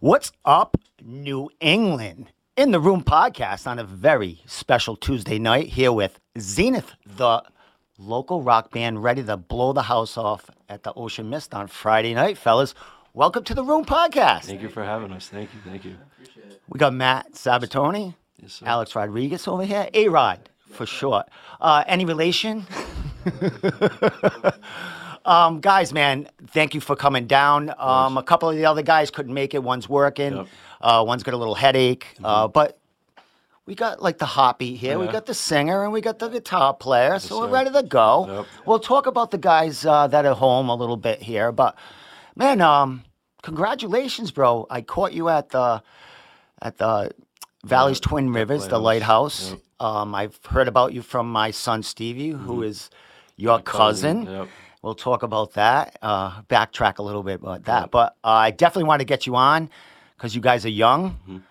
What's up, New England? In the Room podcast on a very special Tuesday night here with Zeneth, the local rock band ready to blow the house off at the Ocean Mist on Friday night, fellas. Welcome to the Room podcast. Thank you for having us. Thank you. Thank you. We got Matt Sabatoni, Yes. Alex Rodriguez over here, A Rod for short. Uh, any relation? um, guys, man, thank you for coming down. Um, a couple of the other guys couldn't make it. One's working, Yep. uh, one's got a little headache. Uh, but we got like the hoppy here, we Yeah. got the singer, and we got the guitar player, so we're sir. ready to go. Yep. We'll talk about the guys uh, that are home a little bit here, but man, um, congratulations, bro! I caught you at the at the Valley's Twin Rivers, the Lighthouse. lighthouse. Um, I've heard about you from my son Stevie, who is your cousin, cousin. yep. We'll talk about that. Uh, backtrack a little bit about that, but uh, I definitely want to get you on because you guys are young.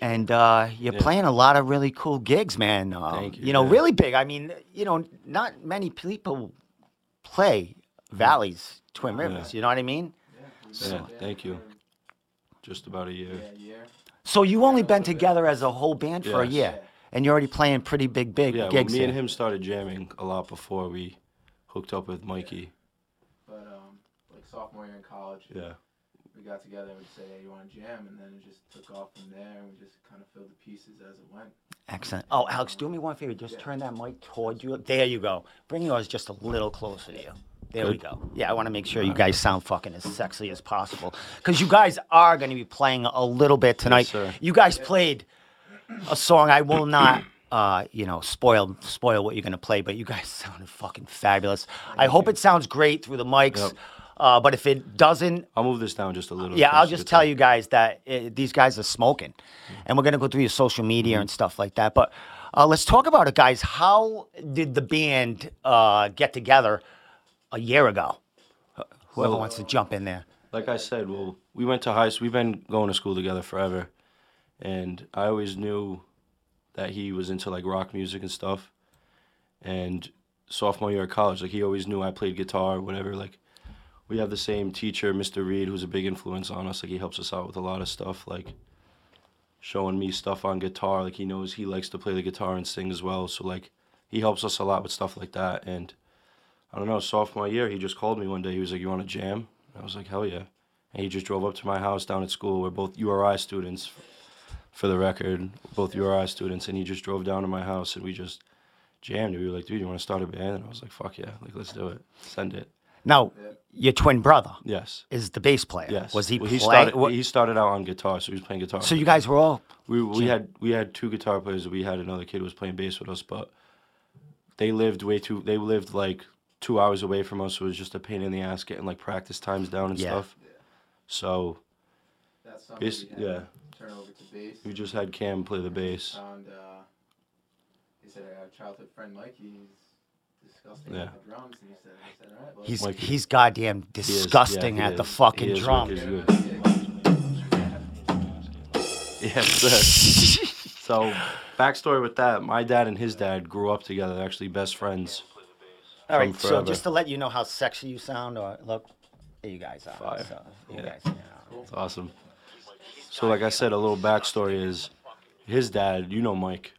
And uh, you're Yeah. playing a lot of really cool gigs, man. Um, Thank you, know, yeah. really big. I mean, you know, not many people play Valleys, Twin Rivers. You know what I mean? Yeah. Thank you. Just about a year. So you only been together as a whole band for a Yes. year, and you're already playing pretty big, big Yeah. Well, gigs. me and here. him started jamming a lot before we hooked up with Mikey. But um, like sophomore year in college, Yeah. we got together and we'd say, "Hey, you want to jam?" And then it just took off from there, and we just kind of filled the pieces as it went. Excellent. Oh, Alex, do me one favor. Just turn that mic toward you. There you go. Bring yours just a little closer to you. There we go. Yeah, I want to make sure you guys sound fucking as sexy as possible. Because you guys are going to be playing a little bit tonight. sir. you guys played a song I will not, uh, you know, spoil spoil what you're to play, but you guys sounded fucking fabulous. I hope it sounds great through the mics. Yep. Uh, but if it doesn't, I'll move this down just a little. Bit. Yeah, I'll just tell you guys that uh, these guys are smoking, and we're gonna go through your social media and stuff like that. But uh, let's talk about it, guys. How did the band uh, get together a year ago? Whoever wants to jump in there. Like I said, well, we went to high school. We've been going to school together forever, and I always knew that he was into like rock music and stuff. And sophomore year of college, like he always knew I played guitar, whatever. Like we have the same teacher, Mr. Reed, who's a big influence on us. Like he helps us out with a lot of stuff, like showing me stuff on guitar. Like he knows he likes to play the guitar and sing as well. So like he helps us a lot with stuff like that. And I don't know, sophomore year, he just called me one day. He was like, "You want to jam?" I was like, "Hell yeah!" And he just drove up to my house down at school. We're both URI students, for the record, both URI students. And he just drove down to my house and we just jammed. We were like, "Dude, you want to start a band?" And I was like, "Fuck yeah! Like, let's do it. Send it." Now, your twin brother Yes. is the bass player. Yes. Was he Well, playing? started? He started out on guitar, so he was playing guitar. so you guys were all. We we had we had two guitar players. We had another kid who was playing bass with us, but they lived way too. They lived like two hours away from us. So it was just a pain in the ass getting like practice times down and Yeah. stuff. So That's summer, Bass- we had yeah. To turn over to bass. we just had Cam play the bass. found. Uh, he said, "I have a childhood friend, Mikey. He's disgusting Yeah. at the drums." And he said, "I said, all right, well, He's Mikey. he's goddamn He is- disgusting yeah, he at the fucking He is drum. good. Yes, sir. so backstory with that, my dad and his dad grew up together. They're actually best friends. All right, from so just to let you know how sexy you sound, or look, you guys are. Fire. So, you Yeah. guys, you know. It's awesome. So, like I said, a little backstory is his dad. You know Mike.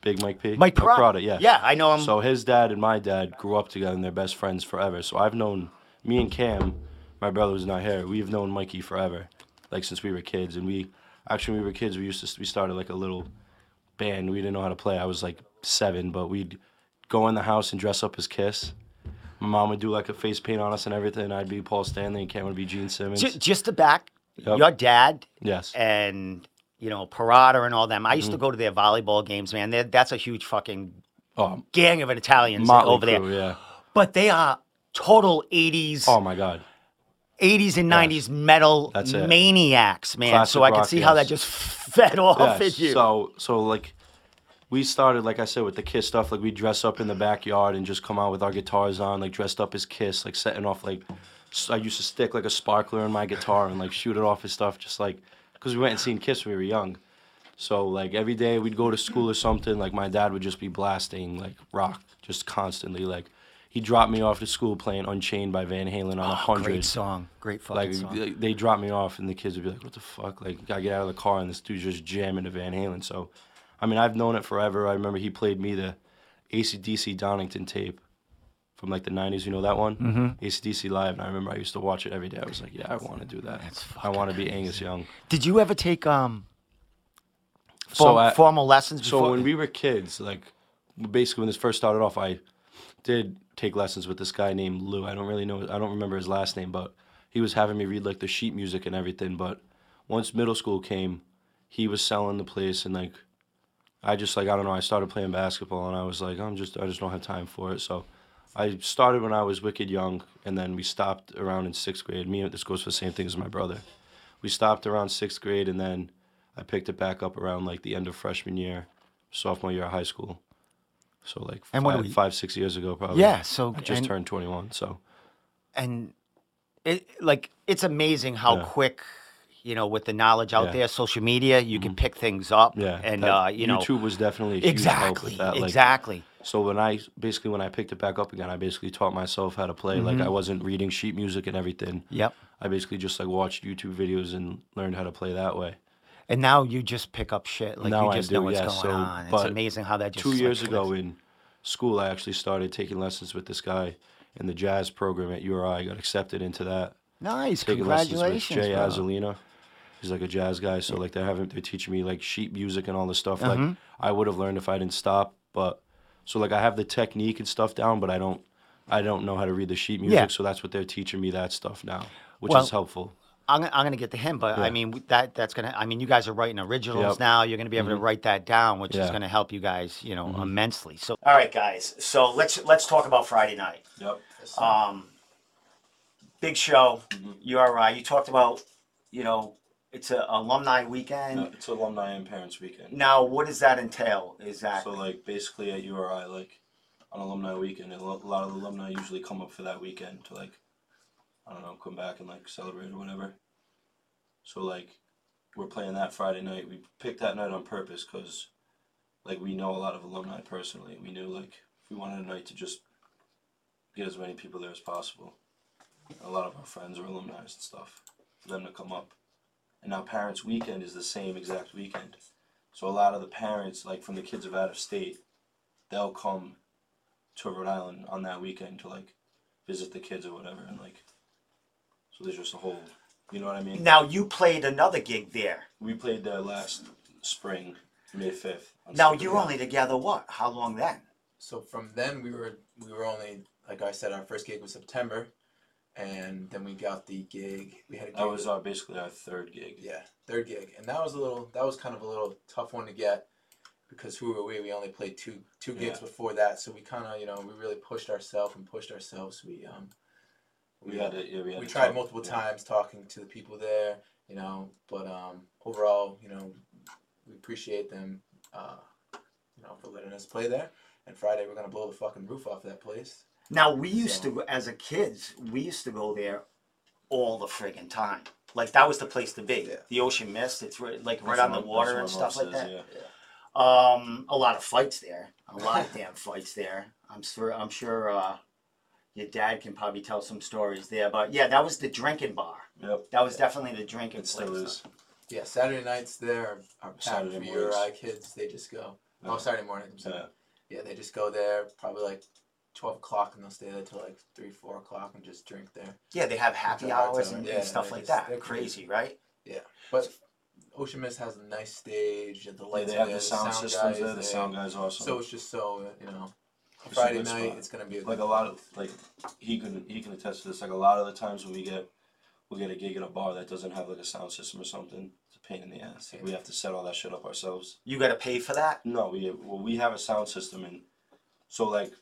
Big Mike P. Mike Parada. Parada, yeah. Yeah, I know him. So his dad and my dad grew up together and they're best friends forever. So I've known me and Cam, my brother who's not here. We've known Mikey forever, like since we were kids. And we actually when we were kids, we used to we started like a little band. We didn't know how to play. I was like seven, but we'd go in the house and dress up as Kiss. My mom would do like a face paint on us and everything. I'd be Paul Stanley and Cam would be Gene Simmons. Ju- just to back, Yep. your dad yes. and you know Parada and all them. I used Mm-hmm. to go to their volleyball games, man. They're, that's a huge fucking Oh, gang of Italians over there. Yeah. But they are total '80s, Oh my God. '80s and '90s metal That's it. maniacs, man. Classic so I can see how that just fed off Yes. at you. So so like we started like I said with the Kiss stuff. Like we dress up in the backyard and just come out with our guitars on, like dressed up as Kiss, like setting off like I used to stick like a sparkler in my guitar and like shoot it off and stuff, just like because we went and seen Kiss when we were young. So like every day we'd go to school or something, like my dad would just be blasting like rock just constantly. Like he dropped me off to school playing Unchained by Van Halen on a Oh, hundred. great song. Great fucking Like song. they- they drop me off, and the kids would be like, "What the fuck?" Like I get out of the car, and this dude's just jamming to Van Halen. So, I mean, I've known it forever. I remember he played me the ACDC Donington tape from like the '90s. You know that one? Mm-hmm. ACDC live, and I remember I used to watch it every day. I was like, "Yeah, I want to do that. I want to be Angus Young." Did you ever take um So form, I- formal lessons So when we were kids, like basically when this first started off, I did take lessons with this guy named Lou. I don't really know. I don't remember his last name, but he was having me read like the sheet music and everything. But once middle school came, he was selling the place, and like I just like I don't know. I started playing basketball, and I was like, I'm just I just don't have time for it. So I started when I was wicked young, and then we stopped around in sixth grade. Me, this goes for the same thing as my brother. We stopped around sixth grade, and then I picked it back up around like the end of freshman year, sophomore year of high school. So like And five, we- five, six years ago, probably. Yeah, so- I just and- turned 21. So and it like it's amazing how Yeah. quick you know with the knowledge out Yeah. Mm-hmm. there social media you can pick things up yeah, and that- uh you know YouTube was definitely a huge help exactly. Like, exactly So when I basically when I picked it back up again, I basically taught myself how to play. Like Mm-hmm. I wasn't reading sheet music and everything. yep I basically just like watched YouTube videos and learned how to play that way. and now you just pick up shit like Now you I just do, know what's yeah, going so- on it's amazing how that just Two like, years ago in school, I actually started taking lessons with this guy in the jazz program at URI. I got accepted into that. nice taking lessons with congratulations Jay. Azalina. He's like a jazz guy, so like they're having they're teaching me like sheet music and all this stuff. Uh-huh. Like I would have learned if I didn't stop, but so like I have the technique and stuff down, but I don't I don't know how to read the sheet music, Yeah. so that's what they're teaching me that stuff now, which Well, is helpful. I'm, gonna- I'm gonna get to him, but I Yeah. mean that that's gonna. I mean, you guys are writing originals Yep. Mm-hmm. now. You're gonna be able to write that down, which is Yeah. Mm-hmm. gonna help you guys, you know, immensely. So, all right, guys. So let's let's talk about Friday night. Yep. Um, big show. Mm-hmm. URI. You talked about, you know, it's a alumni weekend. it's alumni and parents weekend. Now, what does that entail exactly? So like basically at URI, like on alumni weekend, a lot of the alumni usually come up for that weekend to like, I don't know, come back and like celebrate or whatever. So like, we're playing that Friday night. We picked that night on purpose because, like, we know a lot of alumni personally. We knew like we wanted a night to just get as many people there as possible. A lot of our friends are alumni and stuff. For them to come up, and now parents' weekend is the same exact weekend. So a lot of the parents, like from the kids of out of state, they'll come to Rhode Island on that weekend to like visit the kids or whatever, and like, so there's just a whole, you know what I mean? now you played another gig there. We played there last spring, May fifth. Now you're only together what? How long then? So from then we were we were only like I said our first gig was September, and then we got the gig. We had a gig. That was uh, basically our third gig. yeah third gig, and that was a little that was kind of a little tough one to get because who were we? We only played two two gigs before that, so we kind of you know we really pushed ourselves and pushed ourselves. We um We had it. Yeah, we had we to tried talk- multiple yeah. times talking to the people there, you know, but um, overall, you know, we appreciate them, uh, you know, for letting us play there. And Friday, we're gonna blow the fucking roof off that place. Now we used So- to, as a kids, we used to go there all the friggin' time. Like that was the place to be. Yeah. The Ocean Mist. It's right, like right That's on the my- water that's and what stuff like mom that. says, yeah. Um, a lot of fights there. A lot of damn fights there. I'm sure. I'm sure. Uh, your dad can probably tell some stories there. But yeah, that was the drinking bar. Yep. That was definitely the drinking It still place. is. Yeah, Saturday nights there are, are packed Saturday for mornings. URI kids. They just go. Oh, Yeah. Saturday morning. I'm sorry. Yeah. Yeah, they just go there probably like twelve o'clock, and they'll stay there till like three, four o'clock, and just drink there. Yeah, they have happy It's a hard hours time. and, Yeah, and stuff they like just- that. they're Crazy, right? Yeah. But Ocean Mist has a nice stage, and the Yeah, lights they are have there, the sound guys systems there. The sound guys awesome. So it's just so uh, you know, It's a Friday good night spot. it's gonna be a like a lot of like he can he can attest to this. Like a lot of the times when we get we'll get a gig at a bar that doesn't have like a sound system or something. It's a pain in the ass. Like, we have to set all that shit up ourselves. You got to pay for that. No, we well we have a sound system and so like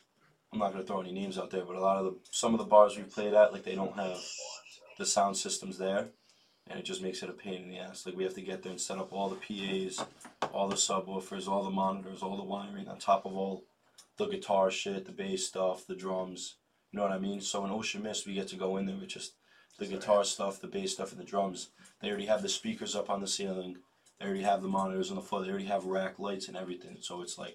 I'm not gonna throw any names out there, but a lot of the some of the bars we've played at like they don't have the sound systems there, and it just makes it a pain in the ass. Like we have to get there and set up all the PA's, all the subwoofers, all the monitors, all the wiring on top of all the guitar shit, the bass stuff, the drums. You know what I mean? So in Ocean Mist, we get to go in there with just the guitar stuff, the bass stuff, and the drums. They already have the speakers up on the ceiling. They already have the monitors on the floor. They already have rack lights and everything. So it's like,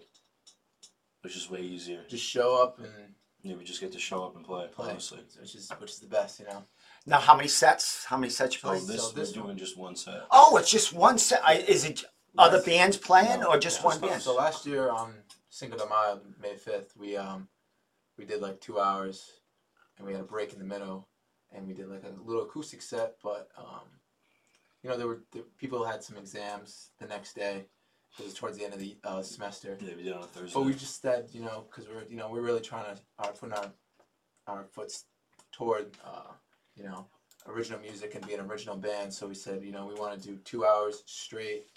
it's just way easier. just show up and Yeah, we just get to show up and play. play, Honestly. which is which is the best, you know. Now, how many sets? How many sets you So play? this, so this we're one- doing just one set. Oh, it's just one set. I, is it other Last- bands playing No, or just yeah, one band? So last year on Cinco de Mayo, May fifth, we um we did like two hours, and we had a break in the middle, and we did like a little acoustic set. But um, you know, there were the, people had some exams the next day. It was towards the end of the uh, semester. Yeah, we did on a Thursday. But we just said, you know, because we're you know we're really trying to uh, put our our foots toward uh, you know original music and be an original band. So we said, you know, we want to do two hours straight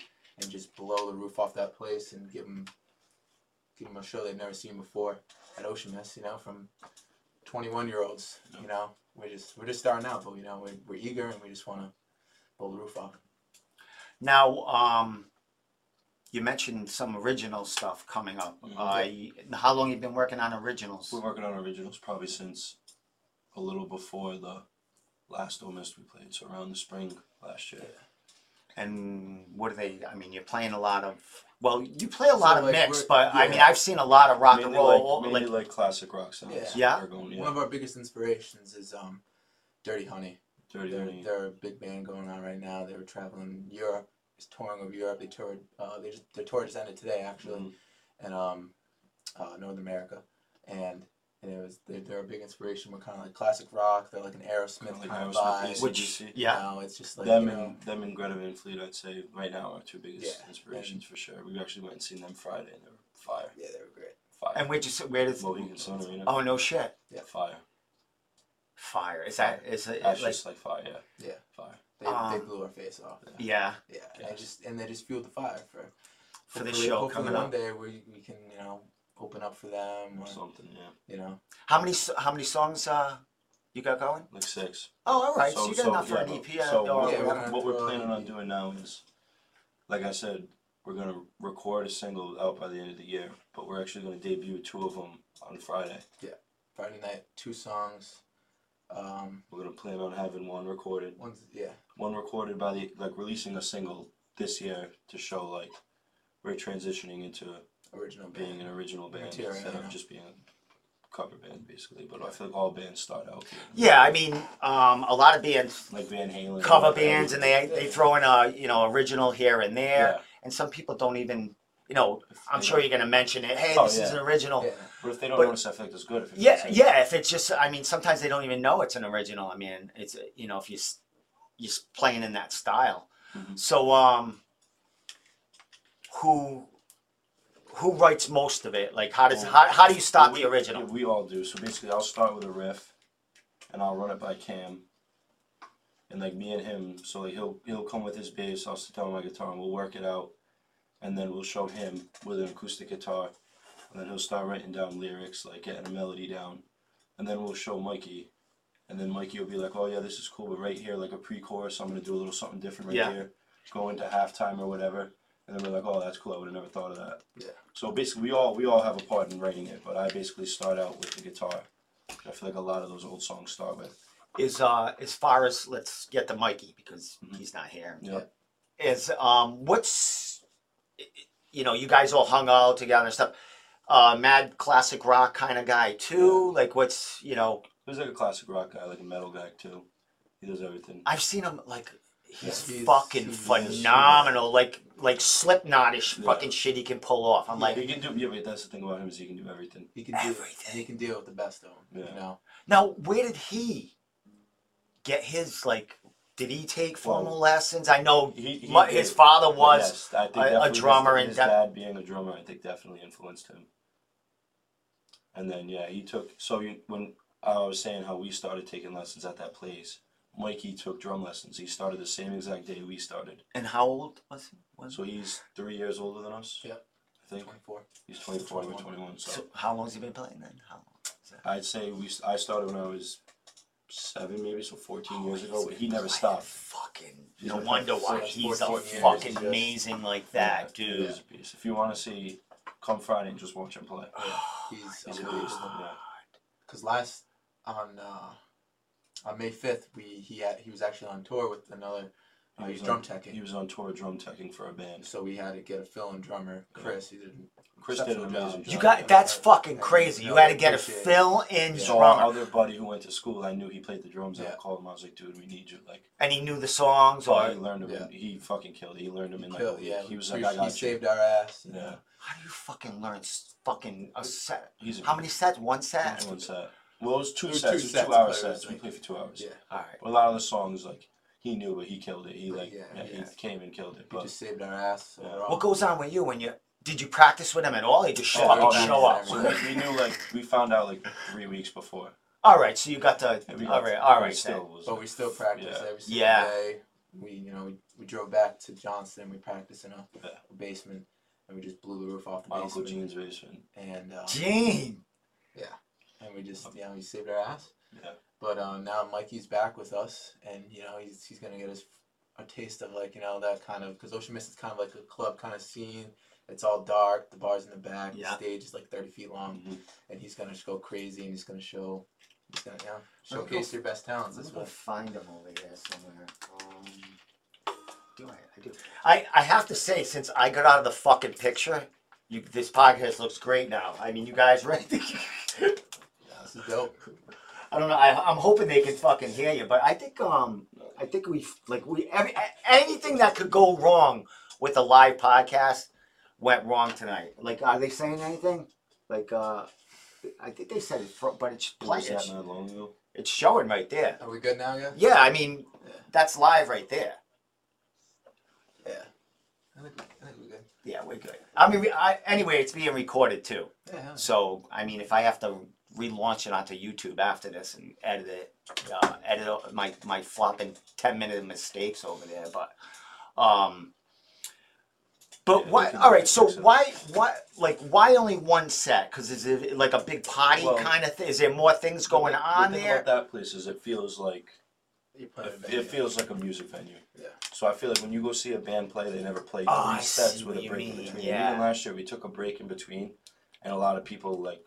and just blow the roof off that place and give them give them a show they've never seen before at Ocean Mist. You know, from twenty one year olds. You know, we're just we're just starting out, but you know we're, we're eager and we just want to blow the roof off. Now, um, you mentioned some original stuff coming up. Mhm. Uh, y- how long you been working on originals? We're working on originals probably since a little before the last O Mist we played, so around the spring last year. And what are they? I mean, you're playing a lot of. Well, you play a lot So, of like, mix, we're- but I mean, yeah. I've seen a lot of rock and Mainly roll. like, Like, mainly like classic rock sounds. Yeah. Yeah? We're going, yeah. One of our biggest inspirations is um, Dirty Honey. Dirty They're, Honey. they're a big band going on right now. They were traveling Europe, just touring over Europe. They toured. Uh, they just their tour just ended today actually, Mhm. and um, uh, North America, and and it was they're, they're a big inspiration. We're kind of like classic rock. They're like an Aerosmith Kinda like kind of vibe. Which, You yeah, know, it's just like them you know, and them and Greta Van Fleet, I'd say right now are two biggest Yeah, inspirations for sure. We actually went and seen them Friday, and they were fire, yeah, they were great. fire. and where'd you s- where did? Mohegan Sun Arena, Oh no shit! Yeah, fire. Fire is that is it That's like just like fire, yeah. Yeah. Fire. They, they Um, blew our face off. yeah Yeah, and they just and they just fueled the fire for for the hopefully- show hopefully coming one up? day we, we can you know open up for them Or or something, yeah. you know How many how many songs uh you got going? Like six. Oh, all right. So, you got enough for yeah, an EP. uh, So or- what, Yeah, we're what- we're planning on doing now is, like I said, we're gonna record a single out by the end of the year, but we're actually gonna debut two of them on Friday. Yeah. Friday night two songs. Um, We're gonna plan on having one recorded, one's yeah one recorded by the like releasing a single this year to show like we're transitioning into original being band. an original band Material, instead yeah. of just being a cover band basically. But I feel like all bands start out being Yeah, I mean, um, a lot of bands like Van Halen, cover bands and they they throw in a you know original here and there, Yeah. and some people don't even you know. I'm They sure you're gonna mention it. Hey, Oh, this is an original. Yeah. But if they don't But- notice, I feel like that's good. If it Yeah, yeah. If it's just, I mean, sometimes they don't even know it's an original. I mean, it's you know, if you s- you're playing in that style. Mhm. So, um, who who writes most of it? Like, how does Well, how, how do you start we- the original? yeah, we all do. So basically, I'll start with a riff, and I'll run it by Cam. And like me and him, so like he'll he'll come with his bass, I'll sit down with my guitar, and we'll work it out, and then we'll show him with an acoustic guitar, and then he'll start writing down lyrics, like getting a melody down, and then we'll show Mikey, and then Mikey will be like, oh yeah, this is cool, but right here, like a pre-chorus, I'm gonna do a little something different right Yeah. here, go into halftime or whatever, and then we're like, oh that's cool, I would have never thought of that. Yeah. So basically, we all we all have a part in writing it, but I basically start out with the guitar. I feel like a lot of those old songs start with. Is uh as far as let's get to Mikey because Mhm. he's not here. Yeah. Is um what's you know you guys all hung out together and stuff. Uh, mad classic rock kind of guy too. Like what's you know He's like a classic rock guy, like a metal guy too. He does everything. I've seen him like he's Yeah. He's- fucking he's- phenomenal. Like like Slipknotish Yeah. fucking shit he can pull off. I'm Like like he can do. Yeah, but that's the thing about him is he can do everything. He can do Everything. and he can deal with the best of them. Yeah. You know, now where did he get his like? Did he take formal Well, lessons? I know He, he my, his father was. yes, I think a- a definitely his- drummer and his that- dad being a drummer, I think definitely influenced him. And then yeah, he took. So you, when I was saying how we started taking lessons at that place, Mikey took drum lessons. He started the same exact day we started. And how old was he? Was So he's three years older than us. Yeah. I think twenty four. he's 24, we're 21. 21. So so how long has he been playing then? How long? is that? I'd say we. I started when I was seven, maybe so 14 years ago. But he never stopped. Fucking He's no been wonder playing why for he's a 14 years, fucking just- amazing like that, Yeah, dude. He's a piece. If you want to see, come Friday and just watch him play. He's He's a beast. Yeah. Because last on uh, on May fifth, we he had he was actually on tour with another Uh, He was drum on- teching. He was on tour drum teching for a band. So we had to get a fill-in drummer, Chris. He did an Chris did an exceptional amazing job. job. You got that's fucking crazy. You had to get a appreciate it. fill-in Yeah. So our drummer, other buddy who went to school, I knew he played the drums, and I Yeah. called him. I was like, "Dude, we need you." Like, and he knew the songs. oh, Or he learned them. Yeah. In, he fucking killed it. He learned them in like Kill- a week. yeah, he was we- like, "I he got you." saved our ass. Yeah. how do you fucking learn s- fucking a set? He's a How many sets? One set. One set. Well, it was two It was sets. two it was sets, two hour but it was sets. We like- played for two hours. Yeah. All right. A lot of the songs, like he knew, but he killed it. He But like, yeah, yeah, yeah. he came and killed it. He But just saved our ass. Yeah. overall. What goes on with you when you did you practice with him at all? He just show fucking oh, show up. so we, we knew like we found out like three weeks before. All right, so you got the And we all got- right, all we right. Still then. was, But we still practice Yeah. every single Yeah. day. We, you know, we, we drove back to Johnston. We practiced in a, Yeah. basement, and we just blew the roof off the my uncle basement. Gene's basement. And uh, Gene. And we just, you know, he saved our ass. Yeah. But um, now Mikey's back with us, and you know, he's he's gonna get us a taste of like you know that kind of because Ocean Mist is kind of like a club kind of scene. It's all dark. The bar's in the back. Yeah. The stage is like thirty feet long, Mhm. and he's gonna just go crazy, and he's gonna show. He's gonna yeah, showcase go- your best talents. Let's That's go what. find him over here somewhere. Um, do I? I do. I I have to say, since I got out of the fucking picture, you this podcast looks great now. I mean, you guys ready? Yeah, this is dope. I don't know. I, I'm hoping they can fucking hear you, but I think um I think we like we every, anything that could go wrong with a live podcast went wrong tonight. Like, are they saying anything? Like, uh I think they said it, fro- but it's What play, was that it's, not long ago? it's showing right there. Are we good now, yeah? Yeah, I mean Yeah. that's live right there. Yeah. I think, I think we're good. Yeah, we're good. I mean, we- I, anyway, it's being recorded too. Yeah. yeah. So, I mean, if I have to relaunch it onto YouTube after this and edit it, uh, edit my my flopping ten minute mistakes over there, but, um, but Yeah, why? All right, so fix why why like why only one set? Because is it like a big party Well, kind of thing? Is there more things going The on thing there? about that place is it feels like it, it feels like a music venue. Yeah. So I feel like when you go see a band play, they never play Oh, three I sets with a you break in between. yeah. Even last year, we took a break in between, and a lot of people like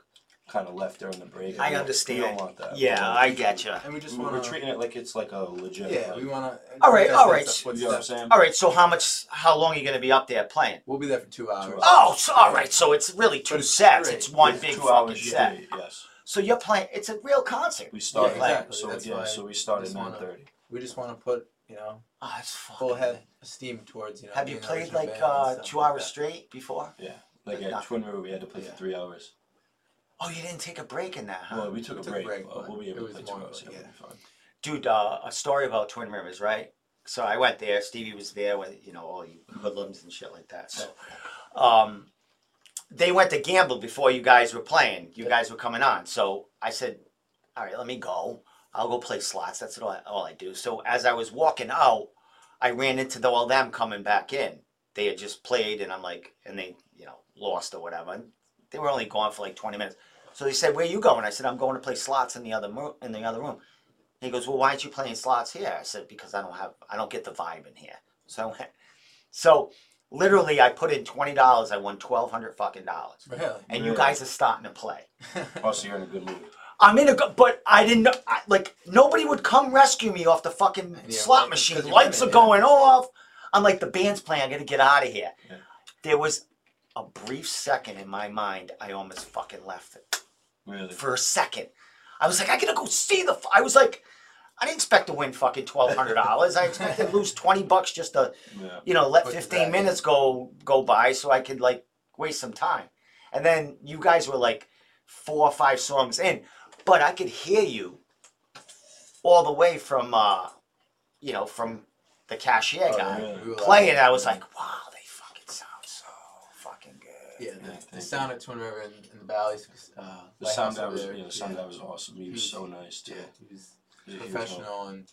kind of left during the break. I We don't- understand. We don't want that. Yeah, I want- get you. And we just we- want We're treating it like it's like a legit. Yeah, like, we want to. All right, all right. You know what I'm saying? All right, so how much? How long are you going to be up there playing? We'll be there for two hours. hours. Oh, so, all right. So it's really two it's sets. great. It's one Yeah, big two fucking hours set. straight, Yes. So you're playing. It's a real concert. We started. Yeah, exactly. So That's yeah, why so we started just at wanna- nine thirty. We just want to put, you know, Oh, that's fucking. full head of steam towards, you know. Have you being an played original like band and uh, stuff two like hours that. straight before? Yeah. Like But at nothing. Twin River, we had to play Yeah. for three hours. Oh, you didn't take a break in that, huh? Well, we took a Took a break, break, but but we'll be it able to was play two more hours. of a- Yeah, yeah. we'll be fine. Dude, uh, a story about Twin Rivers, right? So I went there. Stevie was there with you know all you hoodlums and shit like that. So, um, they went to gamble before you guys were playing. You guys were coming on. So I said, "All right, let me go. I'll go play slots. That's all I, all I do." So as I was walking out, I ran into the, all them coming back in. They had just played, and I'm like, and they you know lost or whatever. And they were only gone for like 20 minutes. So he said, "Where you going?" I said, "I'm going to play slots in the other mo- in the other room." He goes, "Well, why aren't you playing slots here?" I said, "Because I don't have, I don't get the vibe in here." So, I went, so literally, I put in twenty dollars. I won twelve hundred fucking dollars, Really? and you Really? guys are starting to play. Oh, so you're in a good mood. I'm in a, go- but I didn't know, I, like nobody would come rescue me off the fucking Yeah, slot machine. you're Lights are yeah. going off. I'm like, the band's playing. I got to get out of here. Yeah. There was a brief second in my mind. I almost fucking left it Really. for a second. I was like, I gotta go see the. f-" I was like, I didn't expect to win fucking twelve hundred dollars. I expected to lose twenty bucks just to, Yeah. you know, let Put it fifteen back in. minutes go go by so I could like waste some time. And then you guys were like four or five songs in, but I could hear you all the way from, uh, you know, from the cashier Oh, guy yeah. Playing. I was like, wow, they fucking sound so fucking good. Yeah, Yeah, the, the thank sound at Twin River in, in the valleys. Uh, The sound lighthouse guy over was, there, yeah, the sound yeah. guy was awesome. He was so nice too. Yeah, he was He was professional and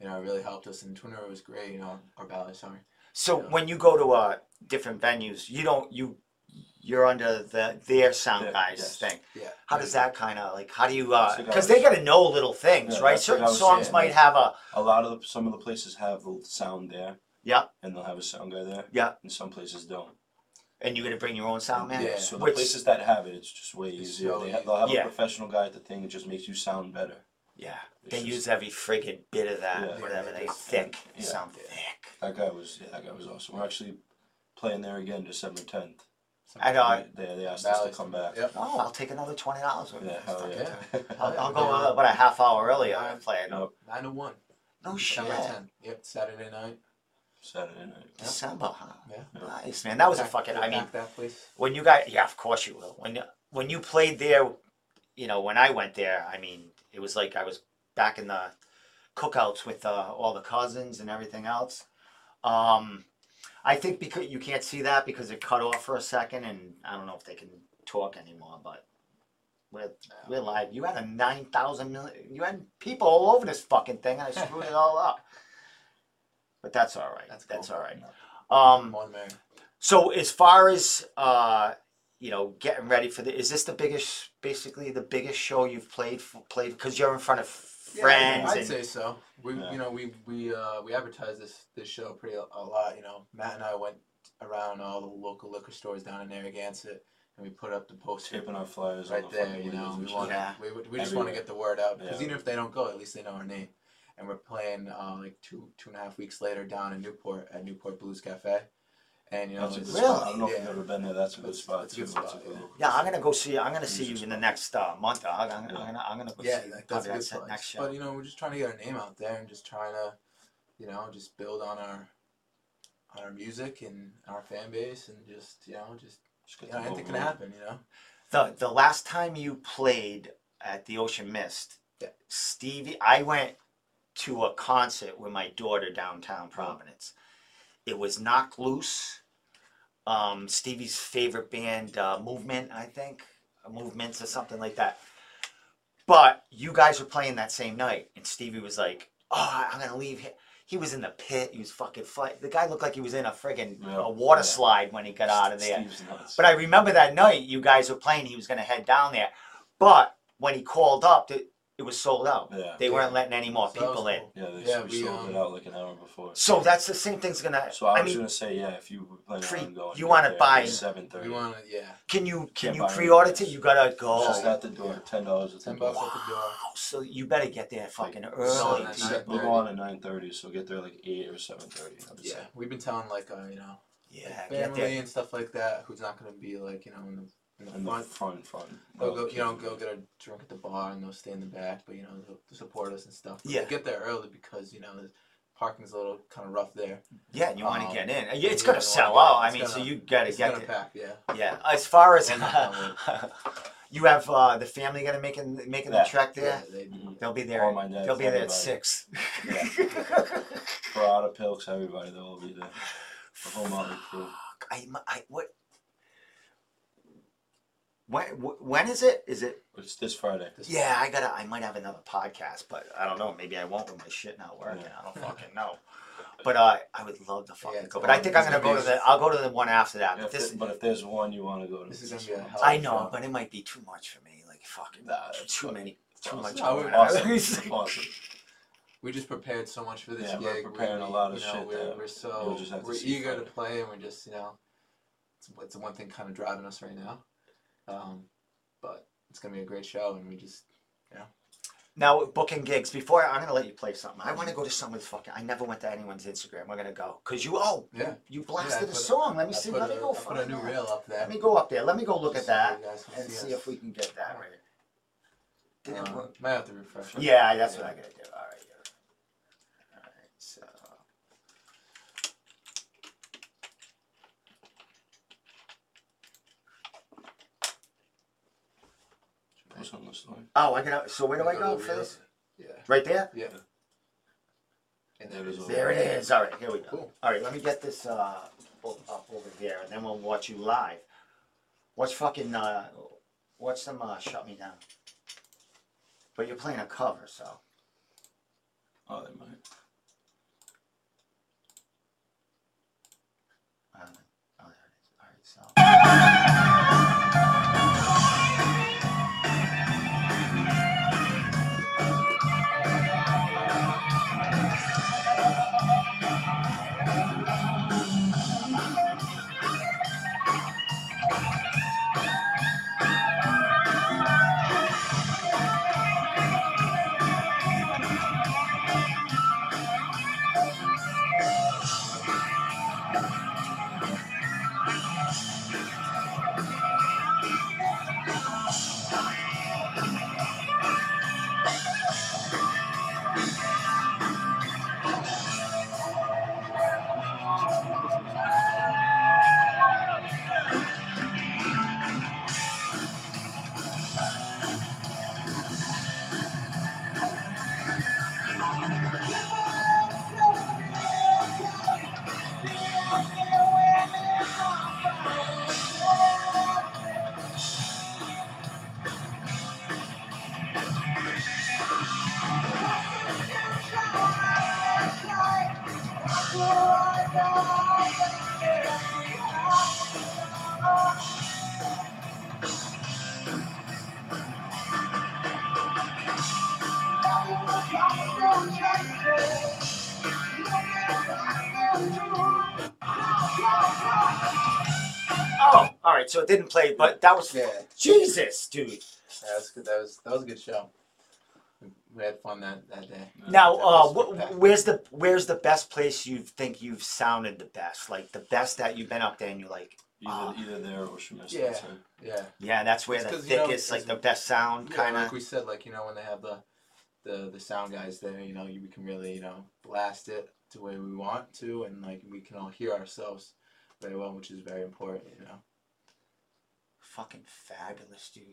you know really helped us. And Twin River was great. You know, our valley. Sorry. So Yeah. when you go to uh, different venues, you don't you you're under the their sound Yeah, guys yes. thing. Yeah. How does that kind of like? How do you? That's the Because guy- they got to know little things, Yeah, right? that's the Certain guy was songs saying, might have a A lot of the, some of the places have the sound there, yeah, and they'll have a sound guy there. Yeah. And some places don't. And you got to bring your own sound man. Yeah. So the Which- places that have it, it's just way easier. so They have, they'll have Yeah. a professional guy at the thing. It just makes you sound better. Yeah, It's they just- use every friggin' bit of that, Yeah. whatever Yeah, they just- thick, yeah. sound Yeah. thick. That guy was yeah, that guy was awesome. We're actually playing there again December tenth. I know. They, they asked us to Valley come back. Yep. Oh, I'll take another twenty dollars. Yeah, hell yeah. I'll, I'll go uh, about a half hour earlier and play it. Nine to one. No shit. December 10th. Yep. Saturday night. Saturday night. December, huh? Yeah. Nice man. That was a Pack- fucking. we'll I mean, pack that place. when you got yeah, of course you will. When you when you played there, you know, when I went there, I mean, it was like I was back in the cookouts with uh, all the cousins and everything else. Um, I think because you can't see that because it cut off for a second, and I don't know if they can talk anymore, but. We're, we're live. You had a nine thousand million. You had people all over this fucking thing, and I screwed it all up. But that's all right. That's That's, cool. all right. Um, One man. so as far as uh, you know, getting ready for the, is this the biggest, basically the biggest show you've played for, played because you're in front of friends I'd and say so. We, Yeah. you know, we we uh, we advertised this this show pretty a, a lot. You know, Matt and I went around all the local liquor stores down in Narragansett, and we put up the poster Taping our flyers on right the there. fucking You know, windows we and want shit. Yeah. we, we we just want to Everywhere. get the word out because Yeah. even if they don't go, at least they know our name. And we're playing uh, like two two and a half weeks later down in Newport at Newport Blues Cafe, and you know, That's a good it's- Really? spot. I don't know if you've ever been there. That's a good It's- spot it's a too. good That's spot, a yeah. local yeah, I'm gonna go see. I'm gonna see you in the next uh, month. I'm gonna, Yeah. I'm gonna, I'm gonna go yeah, see. like, that's a probably good that place. next show. But you know, we're just trying to get our name out there and just trying to, you know, just build on our on our music and our fan base and just you know just Just get you know, the anything ball can rolling. happen. You know. the the last time you played at the Ocean Mist, Yeah. Stevie, I went to a concert with my daughter downtown Providence. It was Knocked Loose, um, Stevie's favorite band, uh, Movement, I think, Movements or something like that. But you guys were playing that same night, and Stevie was like, "Oh, I'm gonna leave." Here. He was in the pit. He was fucking. The guy looked like he was in a friggin' Yeah. a water Yeah. slide when he got out of there. Steve's nuts. But I remember that night you guys were playing. He was going to head down there, but when he called up, it was sold out. yeah, They weren't letting any more So that was people in. cool. yeah, they Yeah, we, we, sold um, it out like an hour before. So that's the same thing's gonna. So I I was mean, gonna say, yeah, if you were planning pre- on going, you wanna buy- seven thirty. We want to yeah. can you can Can't you buy pre-order anything. it? You gotta go. Just at the door, ten dollars at the Ten door. bucks at the door. Wow, so you better get there fucking Going early. at dude. We'll thirty. go on at nine thirty, so get there like eight or seven thirty. I would Yeah, say. we've been telling like uh, you know Yeah, like get family there. and stuff like that who's not gonna be like you know in the in the In the front. front, front. They'll go, you know, go get a drink at the bar and they'll stay in the back, but you know, they'll support us and stuff. But Yeah. get there early because you know, the parking's a little kind of rough there. Yeah, and you want to Um, get in. Yeah, It's yeah, gonna you wanna sell get- out. I it's mean, so gonna- you gotta It's get gonna there. pack, yeah. Yeah, as far as And, uh, you have uh, the family gonna making making Yeah. the trek there. Yeah, they, Mhm. They'll be there. All my dads, They'll be there at everybody. six. For Otter Pilks, everybody, they'll all be there. The whole Motley crew. I, I what? When when is it? Is it? It's this Friday. this- Yeah, I gotta. I might have another podcast, but I don't know. Maybe I won't with my shit not working. Yeah. I don't fucking know. But uh, I would love to fucking Yeah, it's go. But I think I'm gonna gonna go to the. I'll go to the one after that. Yeah, But if this. there- but if there's one you want to go to, This is gonna be a hell I of a know, show. but it might be too much for me. Like fucking Nah, it's too fine. many. Too awesome. much. No, going we're- on. Awesome. awesome. We just prepared so much for this Yeah, gig. we're preparing a lot of you know, shit We're, that we're you'll so just have to we're see eager to Friday. play, and we're just you know, it's, it's the one thing kind of driving us right now. Um, but it's gonna be a great show, and we just yeah. Now booking gigs. Before I'm gonna let you play something. I want to go to someone's fucking. I never went to anyone's Instagram. We're gonna go because you. Oh, yeah. you Yeah, blasted a song. Let me I see. Let a, me go I put a new reel up there. Let me go up there. Let me go look at Just so that and see us. if we can get that right. Damn, Uh, might have to refresh. Yeah, that's what I gotta do. All right. yeah. All right. So. What's on this line? Oh, I got. So where do I go the for this? Yeah. Right there. Yeah. And There there it it is is. over There it is. All right, here we go. Cool. All right, let me get this uh, o- up over there, and then we'll watch you live. Watch fucking uh, watch them uh, shut me down. But you're playing a cover, so. Oh, they might. Uh, oh, there it is. All right, so. so it didn't play, but that was Yeah. Jesus, dude. Yeah, that's good. That was that was a good show. We- We had fun that, that day. Now, That uh, was wh- packed. where's the where's the best place you think you've sounded the best? Like the best that you've been up there, and you're like, Either, Ah. either there or Shemistan. Yeah. so. Yeah. yeah, that's where It's the 'cause, you know, thickest, like it's- the best sound, Yeah, kind like we said, like you know when they have the the the sound guys there, you know, you, we can really you know blast it the way we want to, and like we can all hear ourselves very well, which is very important, you know. Fucking fabulous, dude.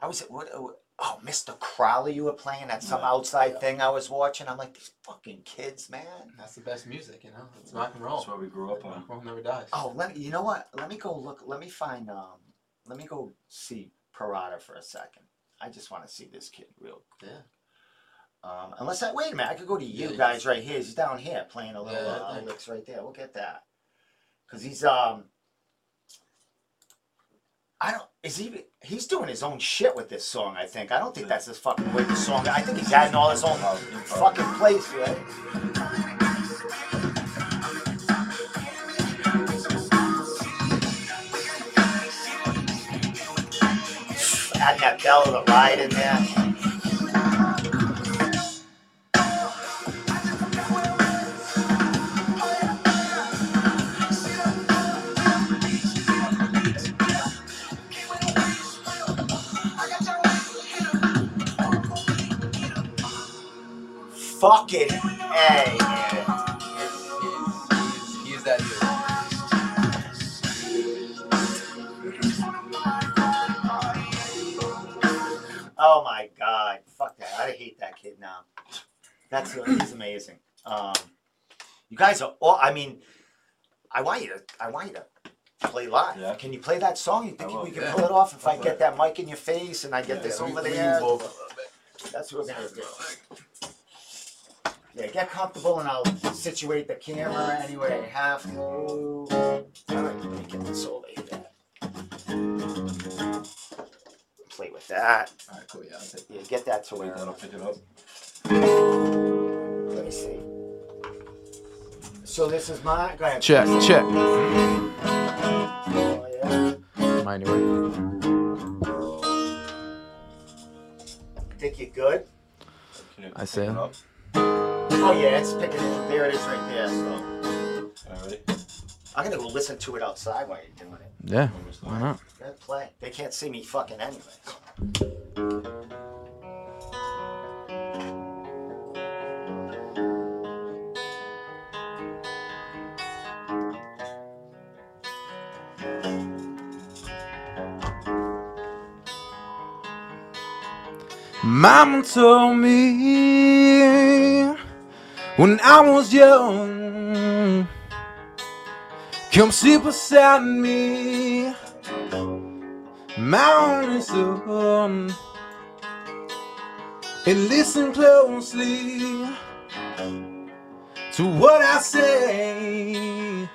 I was at what? Oh, oh, Mr. Crowley, you were playing at some Yeah, outside yeah. thing I was watching. I'm like, these fucking kids, man. That's the best music, you know. It's rock and roll. That's what we grew up on. Rock and roll never dies. Oh, let me. You know what? Let me go look. Let me find. Um, let me go see Parada for a second. I just want to see this kid real. Yeah. Um, unless I wait a minute, I could go to you Yeah, guys right here. He's down here playing a little Yeah, uh, thanks. licks right there. We'll get that. Cause he's um. I don't. Is he? He's doing his own shit with this song. I think. I don't think that's his fucking with the song. I think he's adding all his own fucking place, right? Adding that bell of the ride in there. Fucking A, man. He's, he's, he's that dude. Oh my god. Fuck that. I hate that kid now. That's he's amazing. Um you guys are all I mean I want you to I want you to play live. Yeah. Can you play that song? You think will. we can Yeah. pull it off if I Go get that mic in your face and I get Yeah, this over there? move over a little bit. That's what we're gonna do. Yeah, get comfortable and I'll situate the camera any way I have to. Alright, let me get this over here. Play with that. All right, cool. Yeah, I'll Yeah, get that to Wait, where. that'll pick it up. Let me see. So this is my. Go ahead. Check, check. Oh, yeah. Mine anyway. Think you're good? Can you I pick see. up? Oh yeah, it's picking. it. There it is, right there. So Alright. I'm gonna go listen to it outside while you're doing it. Yeah. Why done. not? Good play. They can't see me fucking anyways. Mama told me when I was young, come sit beside me, my only son, and listen closely to what I say.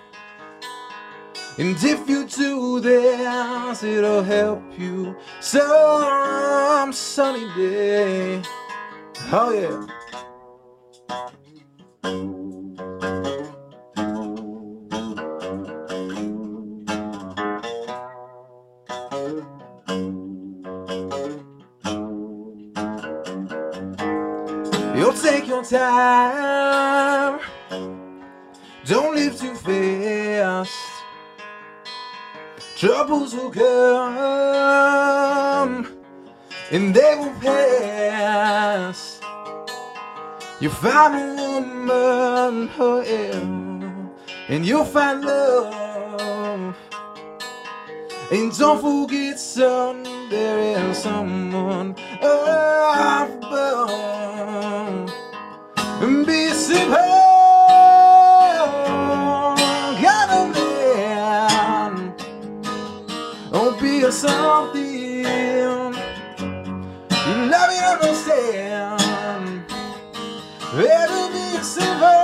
And if you do this, it'll help you some sunny day. Oh yeah. Troubles will come and they will pass. You find a woman, oh yeah, and you'll find love. And don't forget, son, there is someone above. And be simple, A something you love and understand. Be simple,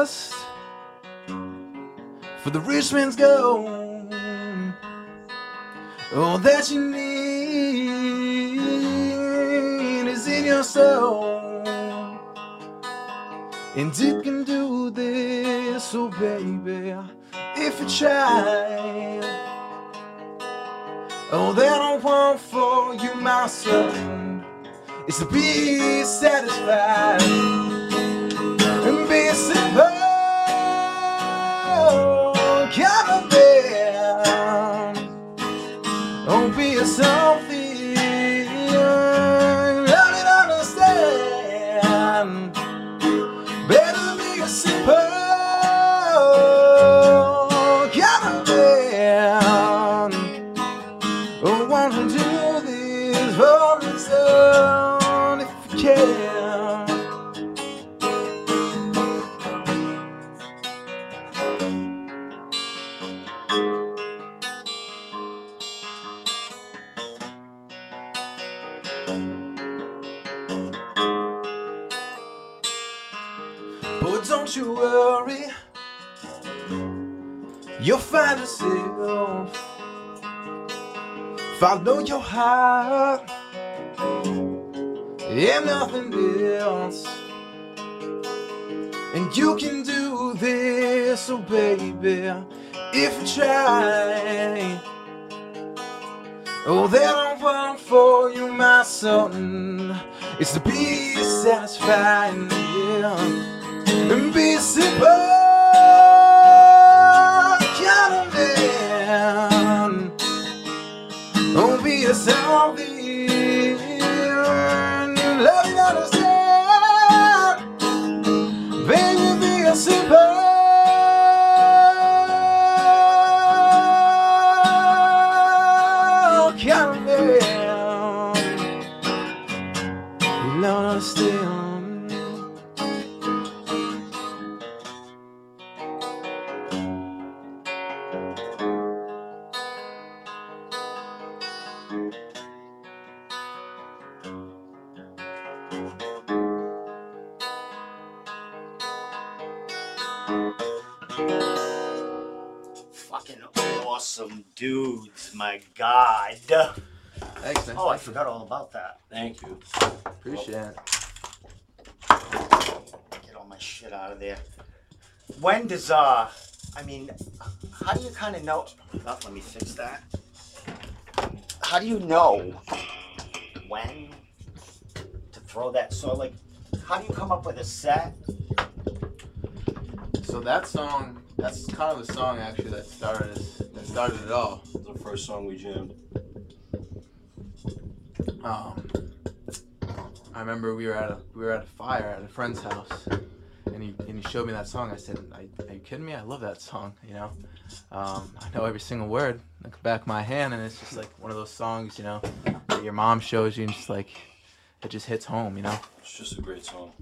lust for the rich man's gold. All that you need is in your soul. And you can do this, oh baby, if you try. Oh, that I want for you, my son, is to be satisfied Follow your heart and nothing else. And you can do this, oh baby, if you try. Oh, that I want for you, my son, is to be satisfied, yeah, and be simple. Don't my god. Thanks, man. Oh, I forgot all about that. Thank you. Appreciate it. Get all my shit out of there. When does uh I mean how do you kinda know oh, let me fix that. How do you know when to throw that so like how do you come up with a set? So that song, that's kind of the song actually that started that started it all. The first song we jammed. Um, I remember we were at a we were at a fire at a friend's house, and he and he showed me that song. I said, "Are are you kidding me? I love that song. You know, um, I know every single word like back my hand, and it's just like one of those songs, you know, that your mom shows you, and just like it just hits home. You know. It's just a great song.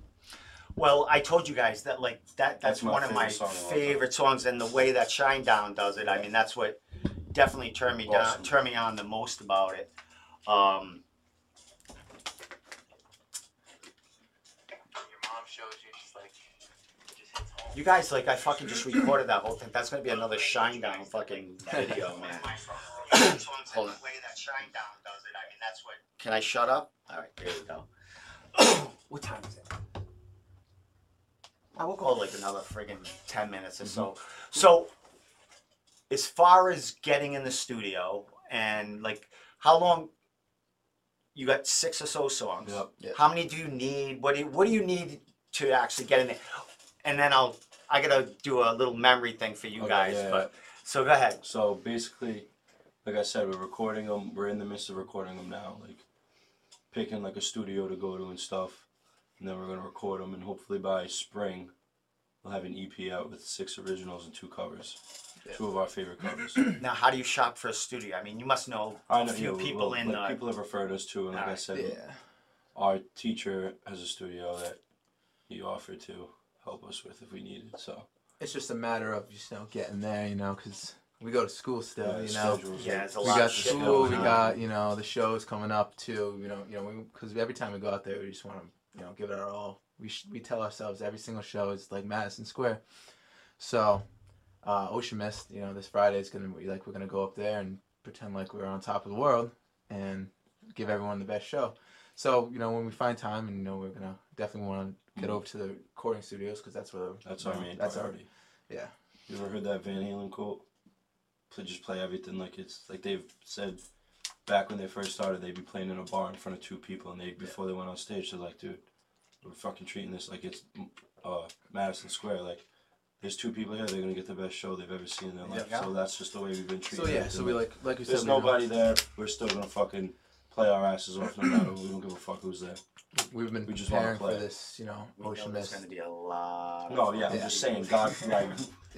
Well, I told you guys that like that that's, That's my one of my favorite song of all time. favorite songs and the way that Shinedown does it, I mean that's what definitely turned me down Awesome. turned me on the most about it. Um Your mom shows you, just like it just hits home. You guys, like, I fucking just recorded that whole thing. That's gonna be another Shinedown fucking video, man. Hold on. Can I shut up? All right, there we go. what time is it? I will go like another friggin' ten minutes or so. Mm-hmm. So, as far as getting in the studio and like, how long? You got six or so songs. Yep. Yep. How many do you need? What do you, What do you need to actually get in there? And then I'll I gotta do a little memory thing for you Okay, guys. yeah, but so go ahead. So basically, like I said, we're recording them. We're in the midst of recording them now. Like picking like a studio to go to and stuff, and then we're gonna record them. And hopefully by spring, we'll have an EP out with six originals and two covers. Two of our favorite covers. Now, how do you shop for a studio? I mean, you must know I a know few yeah, people well, in like, the. people have referred us to, and like I Alright, said, Yeah. our teacher has a studio that he offered to help us with if we needed. So It's just a matter of just you know getting there, you know, because we go to school still, yeah, you know. schedules Yeah, are- it's a we lot got of shit school, going we on. got you know the shows coming up too. You know, you know, because every time we go out there, we just want to you know give it our all. we sh- we tell ourselves every single show is like Madison Square. So, uh, Ocean Mist, you know, this Friday is gonna be like we're gonna go up there and pretend like we're on top of the world and give everyone the best show. So you know, when we find time, and you know, we're gonna definitely want to get over to the recording studios because that's where the, That's our main that's our yeah. You ever heard that Van Halen quote? To just play everything like it's like they've said back when they first started, they'd be playing in a bar in front of two people, and they before they went on stage, they're like, "Dude, we're fucking treating this like it's uh, Madison Square. Like, there's two people here, they're gonna get the best show they've ever seen in their life. Yeah. So that's just the way we've been treating. So yeah, everything. so we like like we said, There's we know- nobody there. We're still gonna fucking play our asses off no matter. We don't give a fuck who's there. We've been we just wanna preparing for play. this, you know, We know Ocean there's Mist. going to be a lot. No, of yeah, I'm Yeah. just saying, God, like,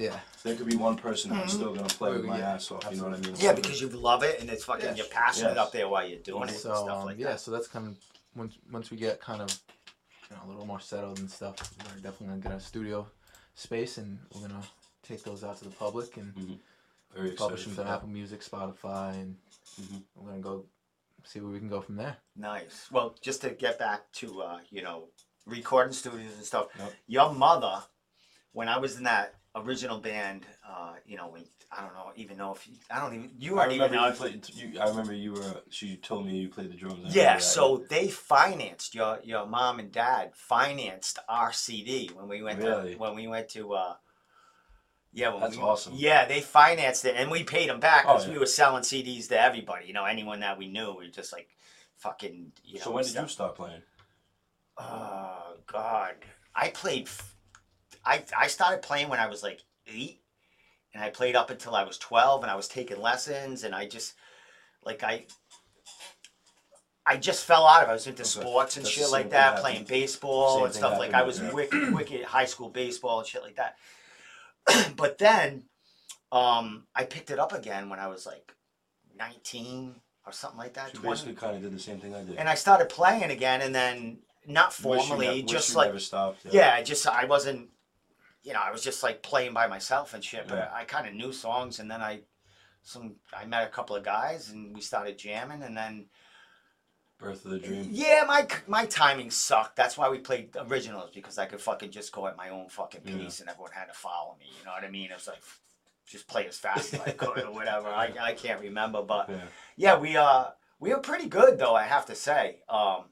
Yeah, there could be one person that's still gonna play with my Yeah, ass off. You know what I mean? Yeah, because you love it and it's fucking Yes. you're passionate Yes. up there while you're doing it so and stuff um, like yeah, that. so that's kind of once once we get kind of you know a little more settled and stuff, we're definitely gonna get a studio space and we're gonna take those out to the public and very excited publish them for to that. Apple Music, Spotify, and Mhm. we're gonna go see where we can go from there. Nice. Well, just to get back to uh, you know recording studios and stuff. Yep. Your mother, when I was in that original band, uh, you know, when I don't know even know if you, I don't even you I even remember you out. played. You, I remember you were. She told me you played the drums. I remember Yeah, that. so they financed your your mom and dad financed our CD when we went Really? to when we went to. Uh, yeah, when That's we, awesome. Yeah, they financed it, and we paid them back Oh, because yeah. we were selling CDs to everybody. You know, anyone that we knew, we were just like, fucking. You know, So when did stuff. you start playing? Oh God, I played. f- I I started playing when I was like eight, and I played up until I was twelve, and I was taking lessons, and I just like I. I just fell out of it. I was into Okay. sports and That's shit like that, happened- playing baseball same and stuff like. I was me. wicked, wicked high school baseball and shit like that. but then, um, I picked it up again when I was like nineteen or something like that. 20. basically kind of did the same thing I did. and I started playing again, and then not formally, just like never stopped. yeah, I just I wasn't, you know, I was just like playing by myself and shit. But Yeah. I kind of knew songs, and then I, some I met a couple of guys, and we started jamming, and then Birth of the Dream. yeah, my my timing sucked. That's why we played originals because I could fucking just go at my own fucking Yeah. pace, and everyone had to follow me. You know what I mean? It was like just play as fast as I could or whatever. I I can't remember, but Yeah. yeah, we uh we were pretty good though, I have to say. Um,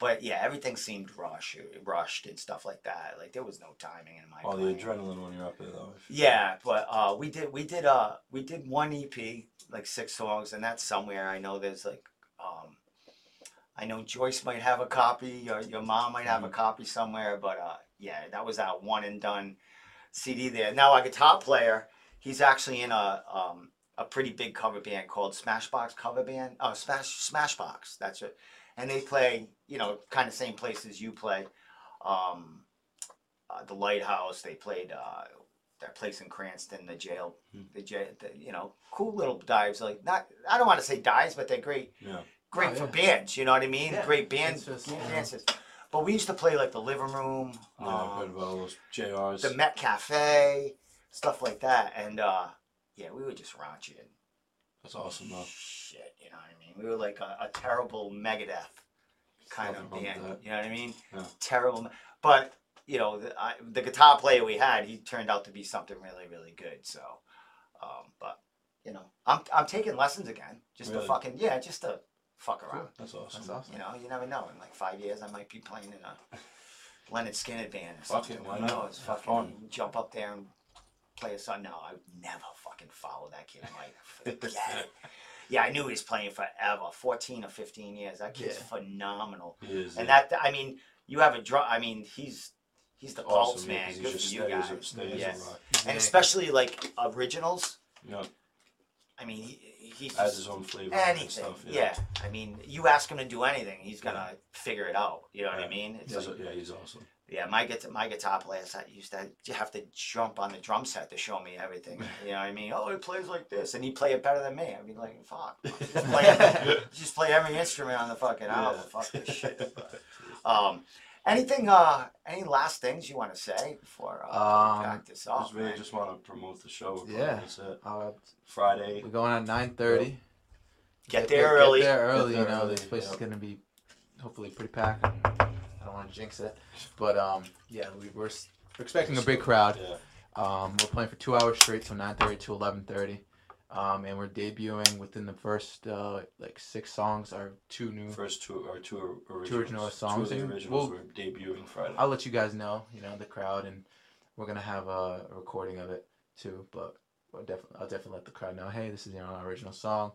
but yeah, everything seemed rushed, rushed and stuff like that. Like there was no timing in my. All the adrenaline when you're up there, though. Yeah, but uh, we did we did uh we did one EP like six songs, and that's somewhere. I know there's like um, I know Joyce might have a copy, or your mom might have a copy somewhere, but uh, yeah, that was that one and done CD there. Now our guitar player, he's actually in a um a pretty big cover band called Smashbox Cover Band. Oh, Smash Smashbox, that's it. And they play, you know, kind of same places you play. Um, uh, the Lighthouse. They played uh, that place in Cranston, the jail, Hmm. the jail, the, you know, cool little dives. Like not, I don't want to say dives, but they're great, Yeah. great Oh, for yeah. bands. You know what I mean? Yeah, Great bands. just, band you dances. But we used to play like the living room, Yeah, I've heard um, about those JRs. the Met Cafe, stuff like that, and uh, yeah, we were just raunchy and That's awesome, though. shit. You know what I mean? We were like a, a terrible Megadeth kind of Nothing wrong with band. You know what I mean? Yeah. Terrible, but you know the, I, the guitar player we had, he turned out to be something really, really good. So, um, but you know, I'm I'm taking lessons again, just to fucking yeah, just to fuck around. That's awesome. That's awesome. You know, you never know. In like five years, I might be playing in a Lynyrd Skynyrd band or Fuck it, why Who not? knows? Have Fucking fun. jump up there and play a song. No, I would never fucking follow that kid. Like, forget it. Yeah, I knew he was playing forever, fourteen or fifteen years. That kid's Yeah. phenomenal. He is. And yeah. that, I mean, you have a drum. I mean, he's he's the pulse awesome, yeah, man. 'cause Good he's just for you steady guys. as a, steady yeah. a rock. And especially like originals. Yeah. I mean, he, he's Adds just his own flavor and anything. stuff. yeah. I mean, you ask him to do anything, he's gonna figure it out. You know what I Yeah. mean? It's He's, like, yeah, he's awesome. Yeah, my guitar, my guitar players, I used to have to jump on the drum set to show me everything. You know what I mean? Oh, he plays like this, and he play it better than me. I'd be like, fuck, just play, just play every instrument on the fucking album. Yeah. Fuck this shit. Um, anything? Uh, any last things you want to say before uh, we Um, pack this off? just really man? just want to promote the show. Yeah. That's it. Uh, Friday. we're going at nine thirty. Get there early. Get there early. Get you know, early, this place is gonna be hopefully pretty packed. I don't want want to jinx it. But um, yeah, we, we're, s- we're expecting a big crowd. Yeah. Um, we're playing for two hours straight, so 9:30 to 11:30. Um, and we're debuting within the first uh, like six songs. Our two new. First two or two originals. Two original Two songs, of the originals we'll- were debuting Friday. I'll let you guys know, you know, the crowd, and we're gonna have a, a recording of it too. But we'll definitely, I'll definitely let the crowd know, hey, this is you know our original song.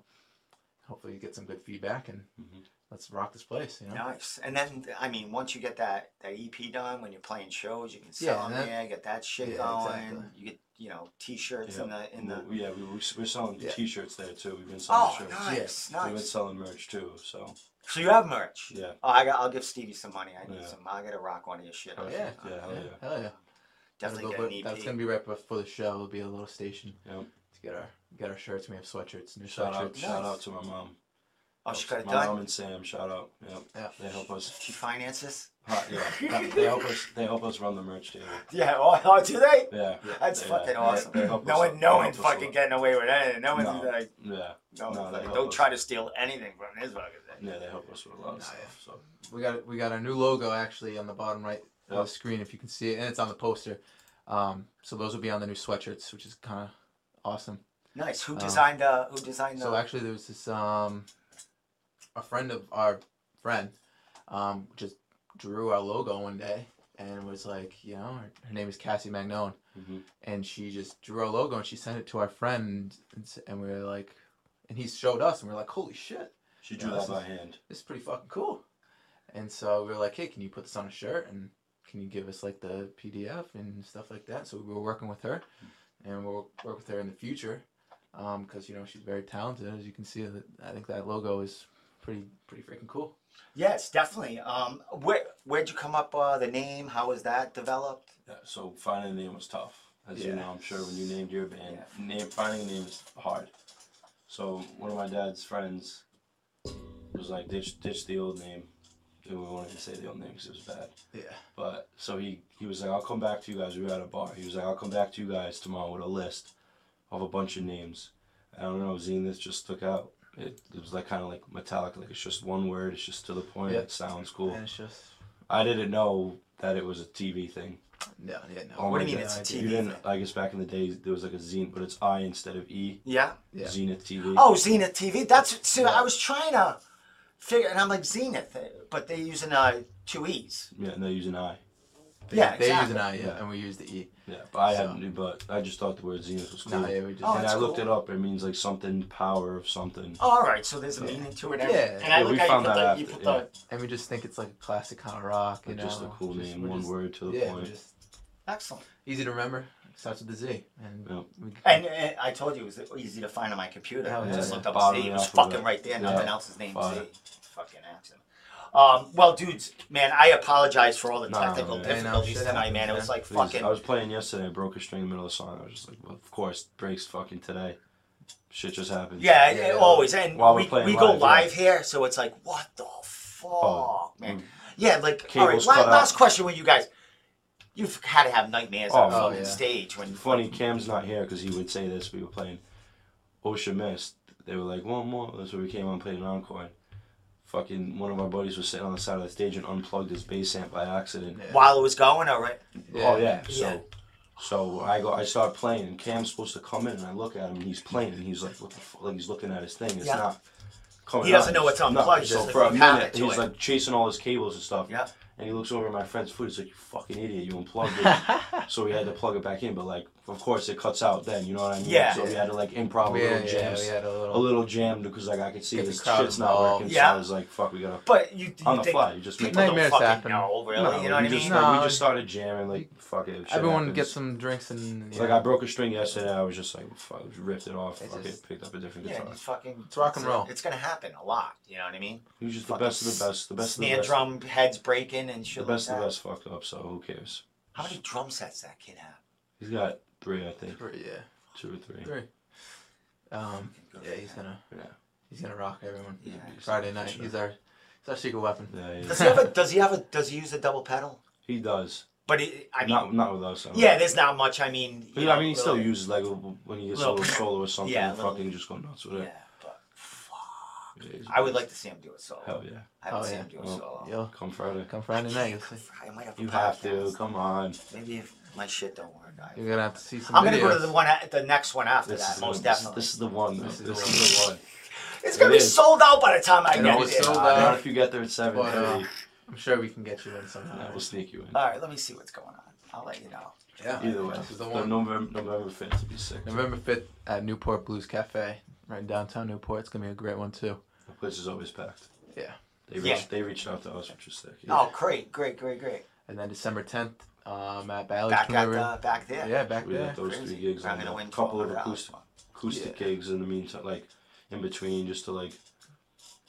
Hopefully, you get some good feedback, and Mhm. Let's rock this place. You know. Nice. And then, I mean, once you get that, that EP done, when you're playing shows, you can Yeah, sell them that- there, get that shit Yeah, going. exactly. You get, you know, t-shirts Yeah. in the, in the. Yeah, we, we, we're selling Yeah. T-shirts there too. We've been selling Oh, shirts. nice, We've been selling merch too. So So you have merch? yeah, Oh, I got, I'll give Stevie some money. I need Yeah. some. I gotta rock one of your shit. Oh, yeah. yeah, hell yeah, yeah. hell yeah. Definitely get an EP. That's gonna be right before the show. It'll be a little station Yep. to get our get our shirts. We have sweatshirts, new Shout out, sweatshirts. shout Nice. out to my mom. Oh, she got it my done. mom and Sam. Shout out. Yep. Yeah. They help us. She finances. Huh, yeah. they help us. They help us run the merch table. Yeah. Oh, oh, do they? Yeah. That's they- fucking they- awesome. they help no us- one, they no help one us a fucking lot. getting away with anything. No one's No. like, Yeah. no, No, like, they help don't us. try to steal anything from this fucking thing. Yeah, they help us with a lot of Nah, stuff. So We got we got our new logo actually on the bottom right of Yep. the screen if you can see it, and it's on the poster. Um, so those will be on the new sweatshirts, which is kind of awesome. Nice. Who Um, designed? Uh, who designed the? So actually, there was this um, a friend of our friend, um, just drew our logo one day and was like, you know, her, her name is Cassie Magnone, Mhm. and she just drew our logo and she sent it to our friend, and, and we were like, and he showed us, and we are like, holy shit, she drew Yeah, that this by is- hand. this is pretty fucking cool. And so we were like, hey, can you put this on a shirt and can you give us like the PDF and stuff like that? So we were working with her, and we'll work with her in the future, because you know she's very talented. As you can see, I think that logo is pretty pretty freaking cool. yes, definitely. Um, where where'd you come up? Uh, the name? How was that developed? Yeah, so finding a name was tough. As you Yeah. know, I'm sure when you named your band, name finding a name is hard. So one of my dad's friends was like, ditch, ditch the old name. And we wanted to say the old name because it was bad. Yeah. But so he he was like, I'll come back to you guys. We were at a bar. He was like, I'll come back to you guys tomorrow with a list of a bunch of names. I don't know. Zeneth just stuck out. It, it was like kind of like metallic, like it's just one word. It's just to the point. Yeah. It sounds cool. And it's just I didn't know that it was a TV thing. no, yeah, no. Oh What do you mean it's a. TV You didn't. thing? I guess back in the day there was like a Zenith, but it's I instead of E. Yeah. Yeah. Zenith TV. Oh, Zenith TV. That's so. Yeah. I was trying to figure, and I'm like Zenith, but they're using uh two e's. Yeah, and they're using I. They, Yeah, they use an I, yeah, Yeah. and we use the E. Yeah, but I So- hadn't. But I just thought the word Zenith was cool. No, yeah, we just Oh, and that's I looked it up. It means like something power of something. Oh, all right, so there's a Yeah. meaning to it. Yeah. And I Yeah, look we how you found put that the, you after, put yeah. the and we just think it's like a classic kind of rock, you know. just a cool just- name, one just- word to the yeah, point. we're just excellent. easy to remember. Starts with the Z, and Yeah. we, And, and I told you it was easy to find on my computer. Oh, I yeah. just looked up Bottom Z. It was fucking right there. Yeah. Nothing else is named Z. Fucking accident. Um, well, dudes, man, I apologize for all the No, technical man. No, difficulties shit tonight, man. It was like Please, fucking. I was playing yesterday. I broke a string in the middle of the song. I was just like, well, of course, breaks fucking today. Shit just happened. Yeah, it- yeah. always. And While we're we, playing we go live, yeah. live here, so it's like, what the fuck, Oh, man? mm. Yeah, like, all right, Cables la- cut out. last question with you guys. You've had to have nightmares on oh, fucking yeah. stage when. Funny, Cam's not here because he would say this. We were playing Ocean Mist. They were like, one more. That's where we came on and played an encore. Fucking one of our buddies was sitting on the side of the stage and unplugged his bass amp by accident. Yeah. While it was going, all right. Oh yeah. So Yeah. so I go I start playing and Cam's supposed to come in and I look at him and he's playing and he's like what the fuck like he's looking at his thing. It's Yeah. not coming He doesn't out. know what's No, unplugged, he's So just for a "What happened minute to he's it?" like chasing all his cables and stuff. Yeah. And he looks over at my friend's foot. He's like, "You fucking idiot! You unplugged it." so we had to plug it back in. But like, of course, it cuts out then. You know what I mean? Yeah. So we had to like improv a yeah, little yeah, jams, we a a little. little jam because like I could see this crowd shit's not involved. working. Yeah. So I was like, "Fuck, we gotta." But you, you On the fly, you just make people don't Nightmares fucking happen. know, really. No, you know what we I just, mean? like, we just started jamming. Like, fuck it. shit Everyone happens. gets some drinks and you Like I broke a string yesterday. I was just like, fuck, ripped it off. It's Fuck just- it, picked up a different Yeah, guitar. it's fucking. It's rock and roll. It's gonna happen a lot. You know what I mean? He was just the best of the best. The best of the Snare best. drum heads breaking and shit. The best of the best fucked up. So who cares? How many drum sets that kid have? He's got three, I think, yeah, two or three. three. Um, yeah, he's gonna Yeah. he's gonna rock everyone. Yeah. Friday night, Sure. he's our he's our secret weapon. Yeah, he, Does he have a? Does he have a? Does he use a double pedal? he does. But he, I mean, not not with us. I mean. yeah, there's not much. I mean, you Yeah, I mean, he still uses like when he gets a little- little solo or something. yeah, and little- fucking just go nuts with it. Yeah, but fuck. Yeah, I would like to see him do it solo. Hell yeah. I haven't Oh, seen yeah. him do it Well, solo. Yo, Come Friday. come Friday night. you'll see. I might have. a You have to. Come on. Maybe if my shit don't work, I. You're gonna have to see some I'm gonna go to videos. the one, at, the next one after This that, is most the, definitely. This is the one. This This, is is, the the one. it's gonna it be is. sold out by the time I I get know there. it's sold sold out. out. If you get there at seven But, uh, thirty, I'm sure we can get you in somehow. yeah, we'll sneak you in. All right, let me see what's going on. I'll let you know. Yeah. Either way, This is the the one. November November fifth will be sick. November 5th at Newport Blues Cafe, right in downtown Newport. It's gonna be a great one too. The place is always packed. Yeah. They Yeah. reached, they reached out to us, which is sick. Oh, great, great, great, great. And then December 10th, um, at Bally's Back at Premier. uh, back there. yeah, back we there. got those Crazy. three gigs I'm on gonna win A couple of acoustic, acoustic Yeah. gigs in the meantime, like in between, just to like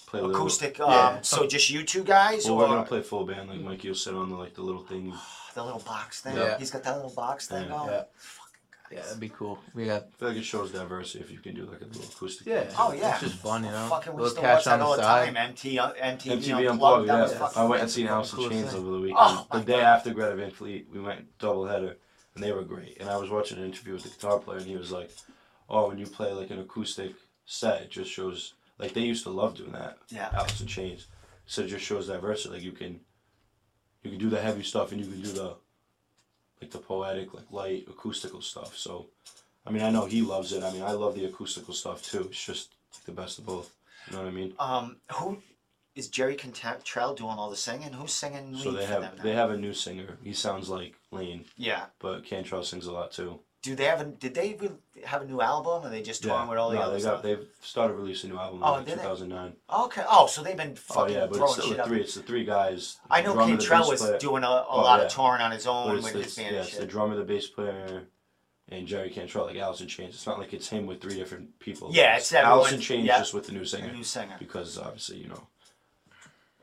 play a little. Acoustic. Um, Yeah. So just you two guys, Well, or we're gonna play full band. Like Mikey will sit on the like the little thing. the little box thing? Yeah. He's got that little box thing on. Yeah. Going. Yeah. Fucking Yeah, guys. that'd be cool. We got I feel like it shows diversity if you can do like a little acoustic. yeah. gig. Oh, yeah. It's just fun, you know. Fucking, we little used to cash watch that all the the side. time. MT, uh, MTV, MTV Unplugged. Unplugged, that yeah. fucking I went and seen the Alice in coolest Chains thing. over the weekend. Oh, my the day God. after Greta Van Fleet, we went double header, and they were great. And I was watching an interview with the guitar player, and he was like, "Oh, when you play like an acoustic set, it just shows like they used to love doing that. Yeah. Alice in Chains. So it just shows diversity. Like you can, you can do the heavy stuff, and you can do the, like the poetic, like light acoustical stuff. So, I mean, I know he loves it. I mean, I love the acoustical stuff too. It's just the best of both. You know what I mean? Um, who is Jerry Cantrell doing all the singing? Who's singing So they have they have a new singer. He sounds like Lane, yeah. but Cantrell sings a lot too. Do they have a? Did they re- have a new album? Or are they just touring with all the no, other they stuff? got they've started releasing a new album Oh, in like they? 2009. Okay. Oh, so they've been Oh fucking yeah, but it's throwing still shit the up. three. It's the three guys. I know Cantrell was player- doing a, a Oh, lot yeah. of touring on his own it's with the, his band yeah, it's the drummer, the bass player, and Jerry Cantrell, like in Chains. It's not like it's him with three different people. Yeah, it's everyone- in Chains yeah. just with the new singer new singer. because obviously you know.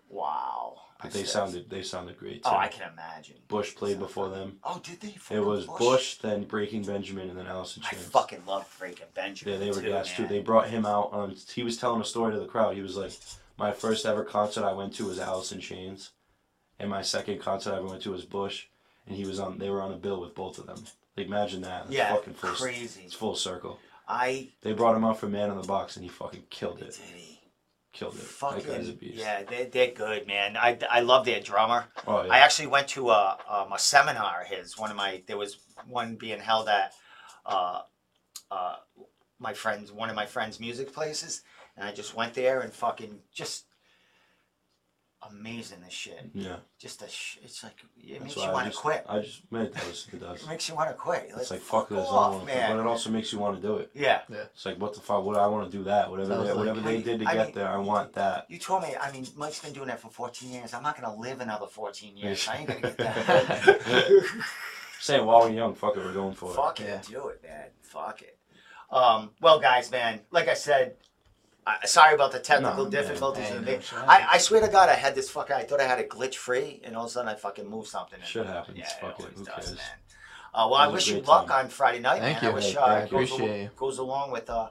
Wow. But they sounded they sounded great too. Oh, I can imagine. Bush played Sound before fun. them. Oh, did they? It was Bush, then Breaking Benjamin, and then Alice in I Chains. fucking love Breaking Benjamin. Yeah, they were too, gas too. man. They brought him out. Um, he was telling a story to the crowd. He was like, "My first ever concert I went to was Alice in Chains, and my second concert I ever went to was Bush, and he was on. They were on a bill with both of them. Like, imagine that. It's Yeah, fucking full, crazy. It's full circle. I They brought him out for Man on the Box, and he fucking killed did it. he? Killed it. that guy's a beast. yeah, they they're good, man. I, I love their drummer. Oh yeah. I actually went to a um, a seminar. of His one of my there was one being held at uh, uh, my friends one of my friends' music places, and I just went there and fucking just amazing this shit. yeah. Just a sh- it's like it That's makes why you I want to just, quit. I just, man, it does. It does. It makes you want to quit. It's like fuck this, I don't off, wanna- man. but it also makes you want to do it. yeah. Yeah. It's like what the fuck? What I want to do that. Whatever, Sounds they, like- whatever they did to I get mean- there, I want that. You told me. I mean, Mike's been doing that for 14 years. I'm not gonna live another 14 years. I ain't gonna get that. Saying while we're young, fuck it, we're going for it. Fuck it, Yeah. do it, man. Fuck it. Um, well, guys, man, like I said, I, sorry about the technical No, man. difficulties Hey, in the no video. shit. I, I swear to God, I had this fucking. I thought I had it glitch free, and all of a sudden I fucking moved something. and- Shit happens. Yeah, Fuck it it. always Who does, cares? man. Uh, well, I It was wish you great luck time. on Friday night, Thank man. you. I wish Hey, uh, I it goes, appreciate al- you. goes along with. Uh,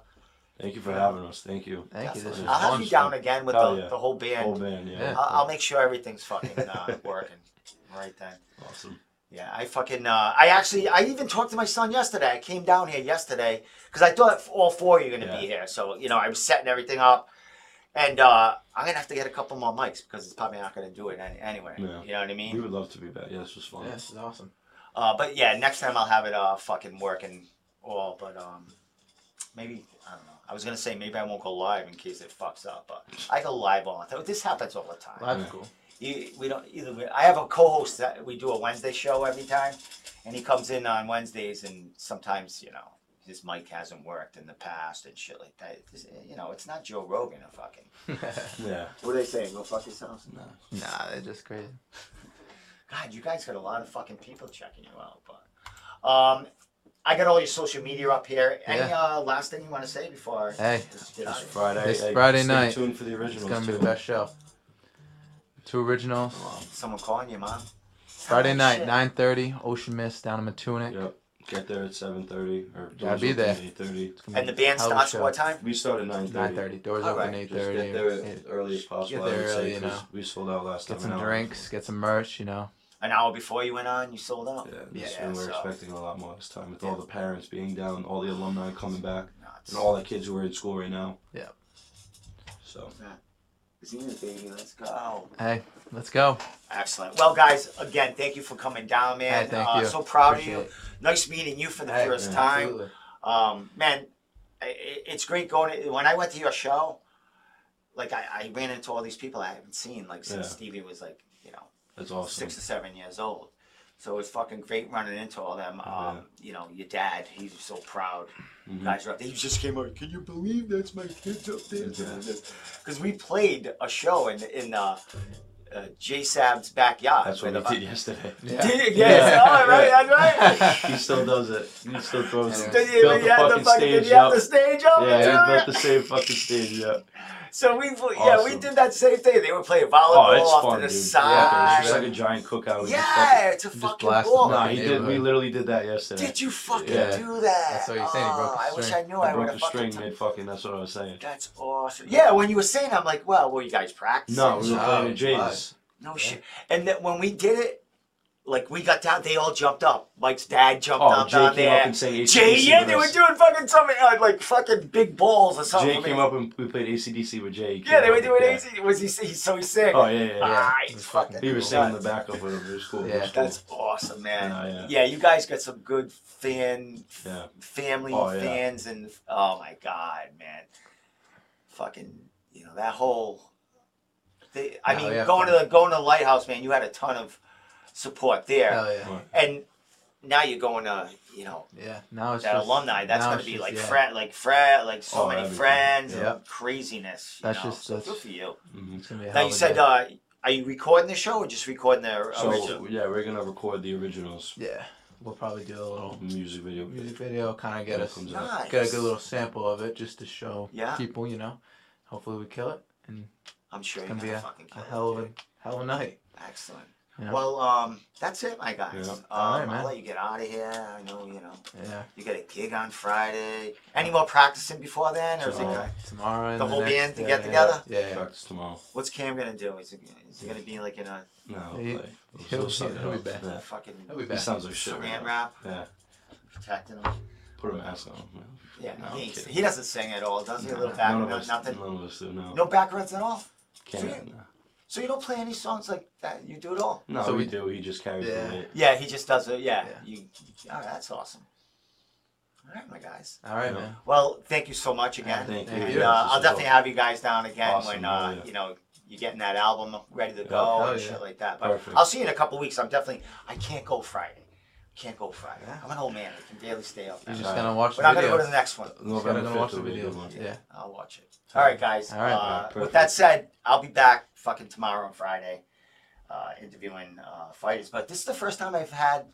Thank you for having us. Thank you. Thank you. This is I'll have fun. you down again with Hell the, yeah. the whole band. Whole band, yeah. Yeah. I'll, I'll make sure everything's fucking uh, working right then. Awesome. Yeah, I fucking. Uh, I actually, I even talked to my son yesterday. I came down here yesterday because I thought all four of you were gonna be here. So you know, I was setting everything up, and uh, I'm gonna have to get a couple more mics because it's probably not gonna do it any, anyway. Yeah. You know what I mean? We would love to be back. Yeah, this was fun. Yeah, this is awesome. Uh, but yeah, next time I'll have it uh fucking working all. But um, maybe I don't know. I was gonna say maybe I won't go live in case it fucks up, but I go live all the time. This happens all the time. Live Yeah. cool. You, we don't either. We, I have a co-host that we do a Wednesday show every time, and he comes in on Wednesdays, and sometimes you know his mic hasn't worked in the past and shit like that. It's- you know, it's not Joe Rogan or fucking. Yeah. What are they saying? Go fuck yourselves. Nah. nah, they're just crazy. God, you guys got a lot of fucking people checking you out, but um, I got all your social media up here. Any Yeah. uh, last thing you want to say before? Hey, just get This out of here? Friday. This hey, Friday stay night, tuned for the original. It's gonna be the best show. Two originals. Someone calling you, mom? Friday Oh, night, shit. 9:30, Ocean Mist down in Matunuck. Yep. Get there at seven thirty or Gotta be there. Eight thirty. And the band hell of a starts show. what time? We start at nine thirty. 9:30. Doors All open right. 8:30. Just get there as early as possible. Get there I would say, early, you 'cause know. We sold out last Get time. some an hour. drinks, get some merch, you know. An hour before you went on, you sold out. Yeah, Yeah, this one we're so- expecting a lot more this time with all the parents being down, all the alumni coming back, Nuts. and all the kids who are in school right now. Yeah. So Baby, let's go. Hey, let's go. Excellent. Well, guys, again, thank you for coming down, man. Hey, thank uh, you. So proud Appreciate of it. you. Nice meeting you for the Hey, first yeah, time. Um, man, it's great going. To, when I went to your show, like I, I ran into all these people I haven't seen like since Yeah. Stevie was like you know that's awesome. six or seven years old. So it's fucking great running into all them. Um, Yeah. You know, your dad, he's so proud. You Mhm. guys are up there. He just came out. Can you believe that's my kids up there? Because we played a show in in uh, uh, J Sab's backyard. That's what with we about- did yesterday. Yeah. Did you? Yes. Oh, right. That's right. he still does it. He still throws it. Did you, Built you the have the fucking fucking, stage you have up. the stage up? Yeah, he built the same fucking stage. Yeah. So we, yeah, we Awesome. did that same thing. They were playing Oh, volleyball it's off fun, to the dude. side. It's just like a giant cookout. We just yeah, it's a just fucking blast ball. them fucking- up. Nah, he did. We neighborhood. literally did that yesterday. Did you fucking Yeah. do that? That's what he's saying, he broke Oh, the I wish string. I knew I I would broke have the fucking. string mid fucking. That's what I was saying. That's awesome. Yeah, when you were saying, I'm like, well, were you guys practicing? No, we were No, playing at live. Jay's. No shit. And then when we did it, like we got down, they all jumped up. Mike's dad jumped Oh, up Jay down came there. up and sang ACDC Jay, yeah, with they were us. doing fucking something uh, like fucking big balls or something. Jay came up and we played ACDC with Jay. He Yeah, came they were up, doing yeah. AC. Was he? he so sick. Oh yeah, yeah. yeah. Ah, It he's fucking. He was singing in the backup with him. It was cool. It Yeah, was cool. That's awesome, man. Yeah, yeah. you guys got some good fan, Yeah. family Oh, yeah. fans, and oh my god, man, fucking, you know that whole. They, I Oh, mean, yeah, going to the going to the lighthouse, man. You had a ton of support there, Hell yeah. and now you're going to, you know, Yeah. Now it's that just, alumni. That's now going to it's be just- like yeah. friend, like friend, like so Oh, many everything. friends, Yeah. and craziness. You That's know? just- so that's- good for you. Mhm. It's gonna be a Now hell you of a said, day. uh, are you recording the show or just recording the So original? yeah, we're gonna record the originals yeah, we'll probably do a little music video. music video, kind of get us comes out. Nice. get a good little sample of it just to show Yeah. people, you know. Hopefully we kill it, and I'm sure it's you're gonna be gonna a, fucking a kill it, hell of a hell of a night. Excellent. Yeah. Well, um, that's it, my guys. Yeah. Um, All right, I'll man. let you get out of here. I know, you know, Yeah. you got a gig on Friday. Any more practicing before then, or is it Tomorrow. Tomorrow and The whole next band to day, get yeah. together? Yeah. yeah. Practice tomorrow. what's Cam gonna do? Is he, is he gonna be like in a, No, He- play. he'll- He'll suck it he'll be up. back. Yeah. fucking He'll be He back. sounds like shit. saran Right now. wrap Yeah. protecting him? Put a mask on. man. Yeah, No, I'm he, kidding. he doesn't sing at all, does he? A little None back, of no, us, nothing. None of us do. No. No backgrounds at all. Can't. Sweet. No. So you don't play any songs like that. You do it all. No, So we, we- do. He just carries Yeah. the weight. Yeah, he just does it. Yeah, Yeah. you. All right, that's awesome. All right, my guys. All right, Yeah. man. Well, thank you so much again. Thank you. And, you. uh, I'll definitely all- have you guys down again Awesome, when uh, yeah. you know you're getting that album ready to go hell and yeah. shit like that. But Perfect. I'll see you in a couple weeks. I'm definitely. I can't go Friday. Can't go Friday. I'm an old man. I can barely stay up. You're now. just Alright. gonna watch But the I'm gonna video. go to the next one. Just gotta November go 5th watch the will be video. good one. Yeah. I'll watch it. All right, guys. All right. Uh, Alright, with perfect. that said, I'll be back fucking tomorrow on Friday, uh, interviewing uh, fighters. But this is the first time I've had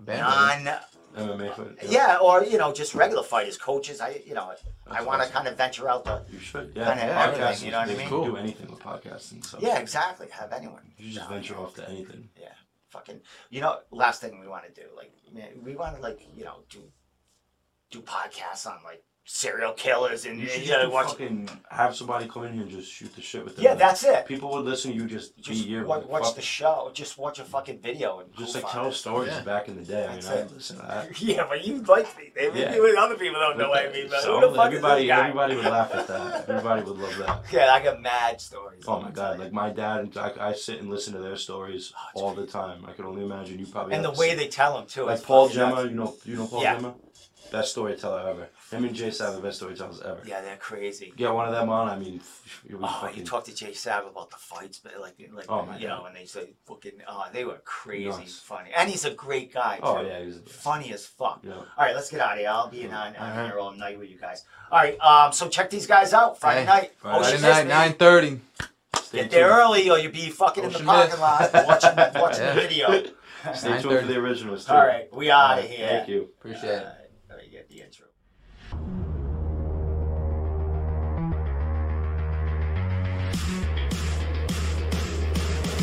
Band non, MMA fight. yeah, or you know, just regular fighters, coaches. I, you know, I That's want to awesome. kind of venture out the. You should. Yeah. Kinda Podcasting everything, you know what I is- mean? You can Cool. do anything with podcasting. So Yeah, exactly. Have anyone. You just No, venture off to anything. Yeah, fucking. You know, last thing we want to do, like, man, we want to like, you know, do do podcasts on like serial killers and You should you just know, do watch. fucking have somebody come in here and just shoot the shit with them. Yeah, that's it. People would listen to you just, be Just here. wa- like, watch fuck- the show. Just watch a fucking video and Just goof like on tell it. stories Yeah. back in the day. That's I mean, I it. listen to that. Yeah, but you like me. They Yeah. yeah. other people don't know what I mean. But So, who the fuck everybody, is this guy? everybody would laugh at that. Everybody would love that. Yeah, I got mad stories. Oh my god! Like my dad, and I, I sit and listen to their stories Oh, it's all the time. I can only imagine you probably. and the have way s- they tell them too. like is Paul fucking Gemma, you know, you know Paul Yeah. Gemma, best storyteller ever. Him and Jay Sav, the best storytellers ever. Yeah, they're crazy. Get one of them on. I mean, you'll Oh, fucking. you talked to Jay Sav about the fights, but like, like Oh, my you know, God. and they say fucking, oh, they were crazy Nuts. funny, and he's a great guy. Too. oh too. yeah, he's. funny as fuck. Yeah. All right, let's get out of here. I'll be in on, on Alright. here all night with you guys. All right, um, so check these guys out Friday Hey, night. Friday Ocean Friday Disney. night, nine thirty. Stay Get there early, or you'll be fucking in the parking Mist. lot watching watching Yeah. the video. Stay tuned for the originals too. All right, we out of Alright, here. Thank you. Appreciate it.